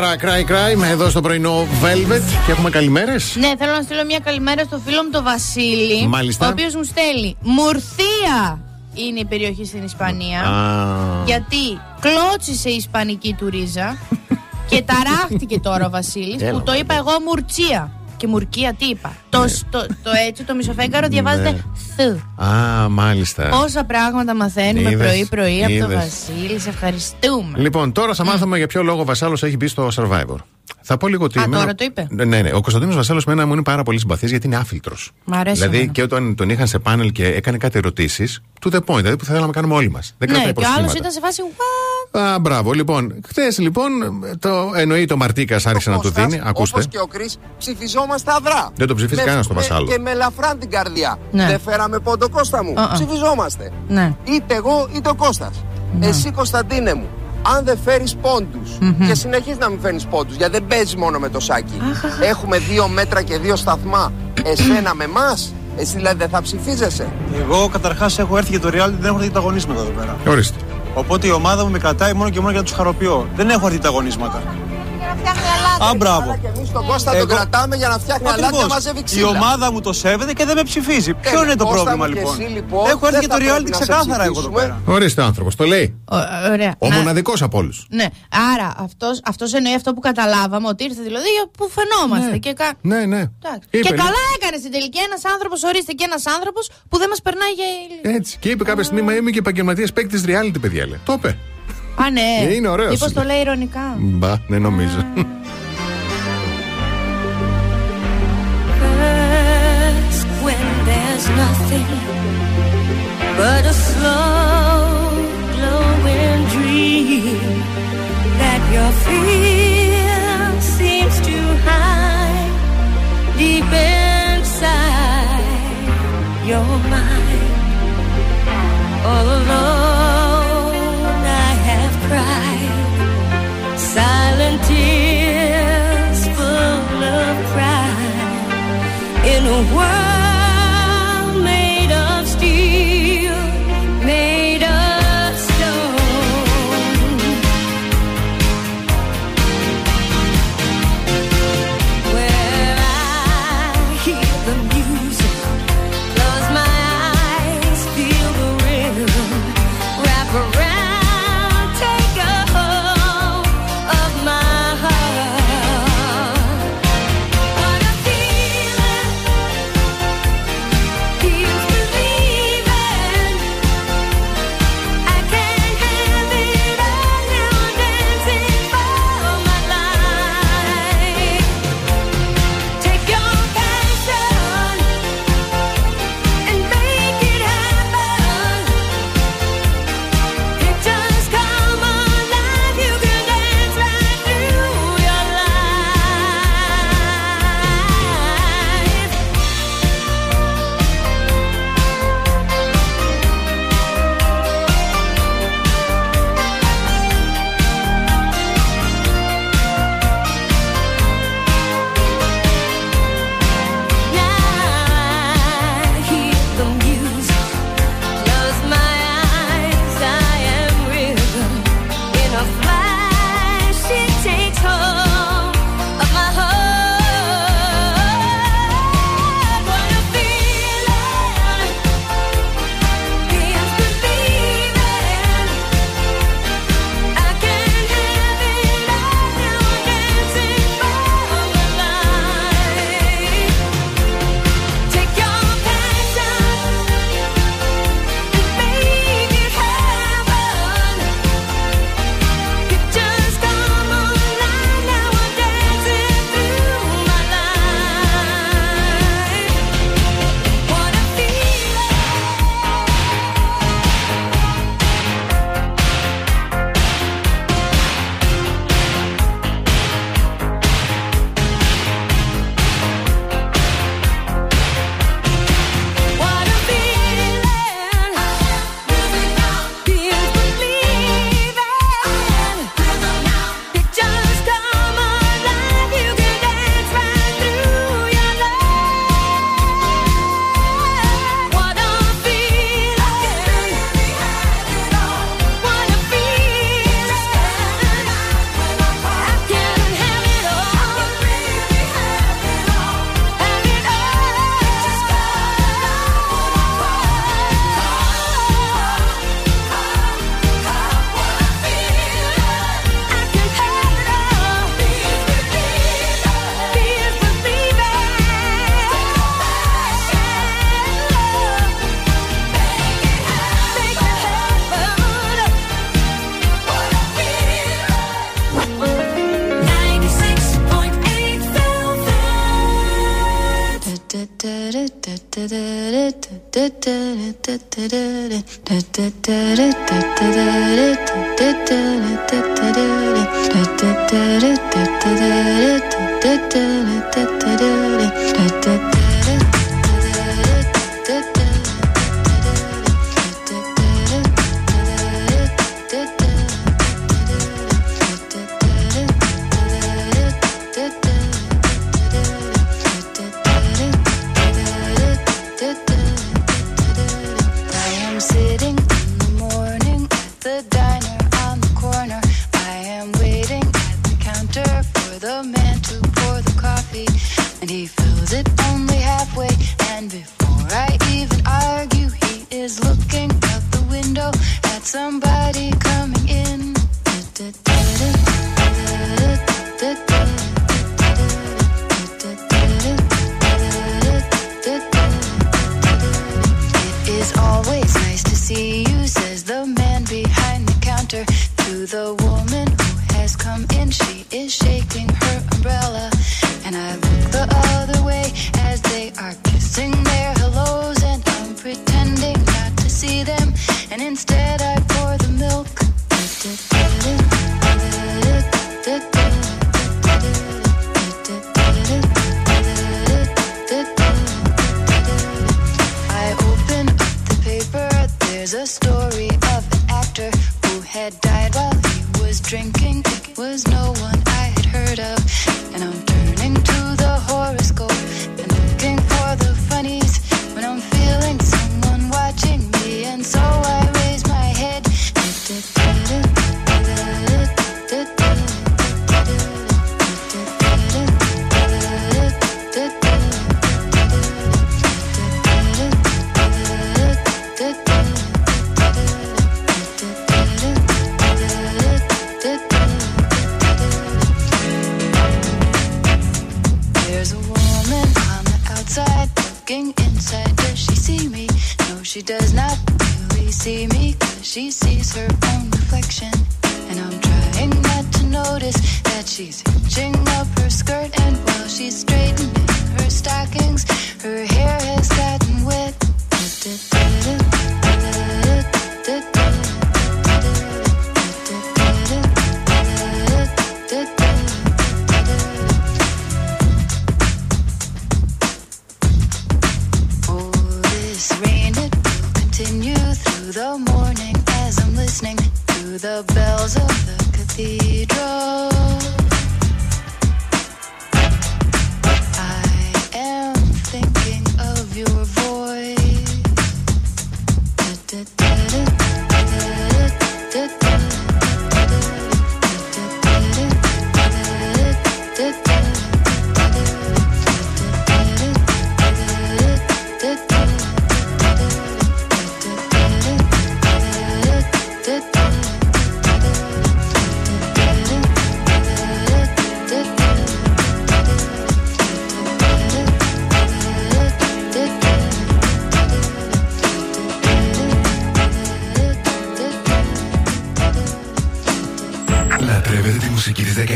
Die, die. Τραγουδάρα Cry Cry με εδώ στο πρωινό Velvet και έχουμε καλημέρες. Ναι, θέλω να στείλω μια καλημέρα στο φίλο μου τον Βασίλη. Μάλιστα. Ο οποίος μου στέλνει. Μουρθία είναι η περιοχή στην Ισπανία. Γιατί κλώτσισε η Ισπανική του ρίζα και ταράχτηκε τώρα ο Βασίλης Έλα, που το είπα εγώ Μουρτσία. Και Μουρκία τι είπα. Το, το, το έτσι το μισοφέγγαρο διαβάζεται Ναι. θ. Α, μάλιστα. Πόσα πράγματα μαθαίνουμε Είδες, πρωί-πρωί από τον είδες. Βασίλη. Σε ευχαριστούμε. Λοιπόν, τώρα θα μάθουμε για ποιο λόγο ο Βασάλος έχει μπει στο Survivor. Θα πω λίγο ότι. Α, εμένα- τώρα το είπε. Ναι, ναι, ναι. Ο Κωνσταντίνος Βασάλο μένα μου είναι πάρα πολύ συμπαθής γιατί είναι άφιλτρος. Μ' αρέσει Δηλαδή εμένα. και όταν τον είχαν σε πάνελ και έκανε κάτι ερωτήσεις, to the point, δηλαδή που θα θέλαμε να κάνουμε όλοι μας. Δεν Ναι, κρατάει και ο άλλος προσχήματα. ήταν σε φάση. «What?» Α, μπράβο, λοιπόν. Χθες λοιπόν, το εννοεί το Μαρτίκας άρχισε να του Κώστας, δίνει. Ακούστε. Όπως και ο Κρι, ψηφιζόμαστε αδρά. Δεν το ψηφίζει Με- κανένας τον με- Βασάλο. Και με ελαφράν την καρδιά. Ναι. Δεν φέραμε πόντο Κώστα μου. Α-α. Ψηφιζόμαστε. Ναι. Είτε εγώ είτε ο Κώστας. Εσύ Κωνσταντίνε μου, αν δεν φέρεις πόντους και συνεχίζεις να μην φέρνεις πόντους, γιατί δεν παίζεις μόνο με το σάκι. Έχουμε δύο μέτρα και δύο σταθμά. Εσένα με εμάς. Εσύ δηλαδή δεν θα ψηφίζεσαι. Εγώ καταρχάς έχω έρθει για το reality, δεν έχω έρθει για τα αγωνίσματα εδώ πέρα. Ορίστε. Οπότε η ομάδα μου με κρατάει μόνο και μόνο για να τους χαροποιώ. Δεν έχω έρθει τα αγωνίσματα. Α, μπράβο. Και εμείς τον Κώστα τον Εγώ- κρατάμε για να φτιάχνει αλάτι και Ακριβώς. μαζεύει Η ξύλα. ομάδα μου το σέβεται και δεν με ψηφίζει. Ποιο ναι, είναι το Κώστα πρόβλημα μου και λοιπόν; εσύ, λοιπόν, Έχω έρθει δεν για το θα πρέπει reality να σε ξεκάθαρα εγώ εδώ ψηφίσουμε. πέρα. Ορίστε ο άνθρωπος, το λέει. Ω, ωραία. Ο Να- μοναδικός από όλους. Ναι, άρα αυτός, αυτός εννοεί αυτό που καταλάβαμε ότι ήρθε δηλαδή που φαινόμαστε. Και, κα... Ναι, ναι. Εντάξει. Είπε, και λέει. καλά έκανε στην τελική ένας άνθρωπος, ορίστε και ένας άνθρωπος που δεν μας περνάει για. Έτσι. Και είπε κάποια στιγμή, Μα είμαι και επαγγελματίας παίκτης reality, παιδιά. Λέει. Το είπε. Α, ναι. Ε, είναι ωραίος. Μήπως το λέει ηρωνικά. Μπα, δεν νομίζω. First, when there's nothing but a slow glowing dream that your fear seems to hide deep inside your mind. All alone, silent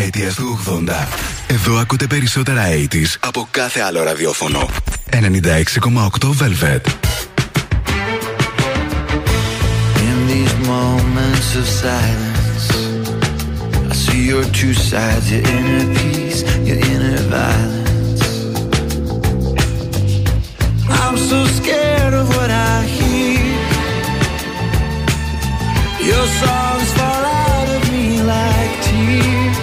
δεκαετία του 80. Εδώ ακούτε περισσότερα 80s από κάθε άλλο ραδιόφωνο. 96,8 Velvet. In these moments of silence, I see your two sides, your inner peace, your inner violence. I'm so scared of what I hear. Your songs fall out of me like tears.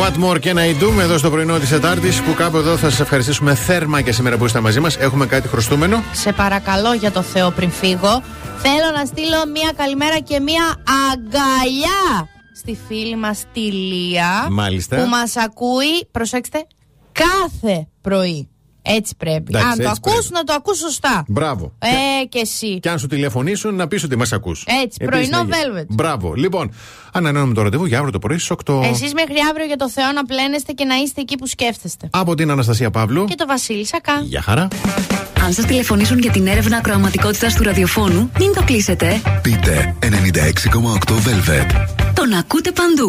What More Can I Do, εδώ στο πρωινό της Τετάρτης, που κάπου εδώ θα σας ευχαριστήσουμε θέρμα και σήμερα που είστε μαζί μας. Έχουμε κάτι χρωστούμενο. Σε παρακαλώ για το Θεό πριν φύγω. Θέλω να στείλω μία καλημέρα και μία αγκαλιά στη φίλη μας τη Λία. Μάλιστα. Που μας ακούει, προσέξτε, κάθε πρωί. Έτσι πρέπει. Εντάξει, Αν το έτσι ακούς, πρέπει. να το ακούς σωστά. Μπράβο. Ε, και εσύ. Και αν σου τηλεφωνήσουν, να πεις ότι μας ακούς. Έτσι, πρωινό Velvet. Μπράβο. Λοιπόν, ανανεώνουμε το ραντεβού για αύριο το πρωί στις 8. Εσείς μέχρι αύριο για το Θεό να πλένεστε και να είστε εκεί που σκέφτεστε. Από την Αναστασία Παύλου. Και το Βασίλη Σακά. Γεια χαρά. Αν σας τηλεφωνήσουν για την έρευνα ακροαματικότητας του ραδιοφώνου, μην το κλείσετε. Πείτε 96,8 Velvet. Τον ακούτε παντού.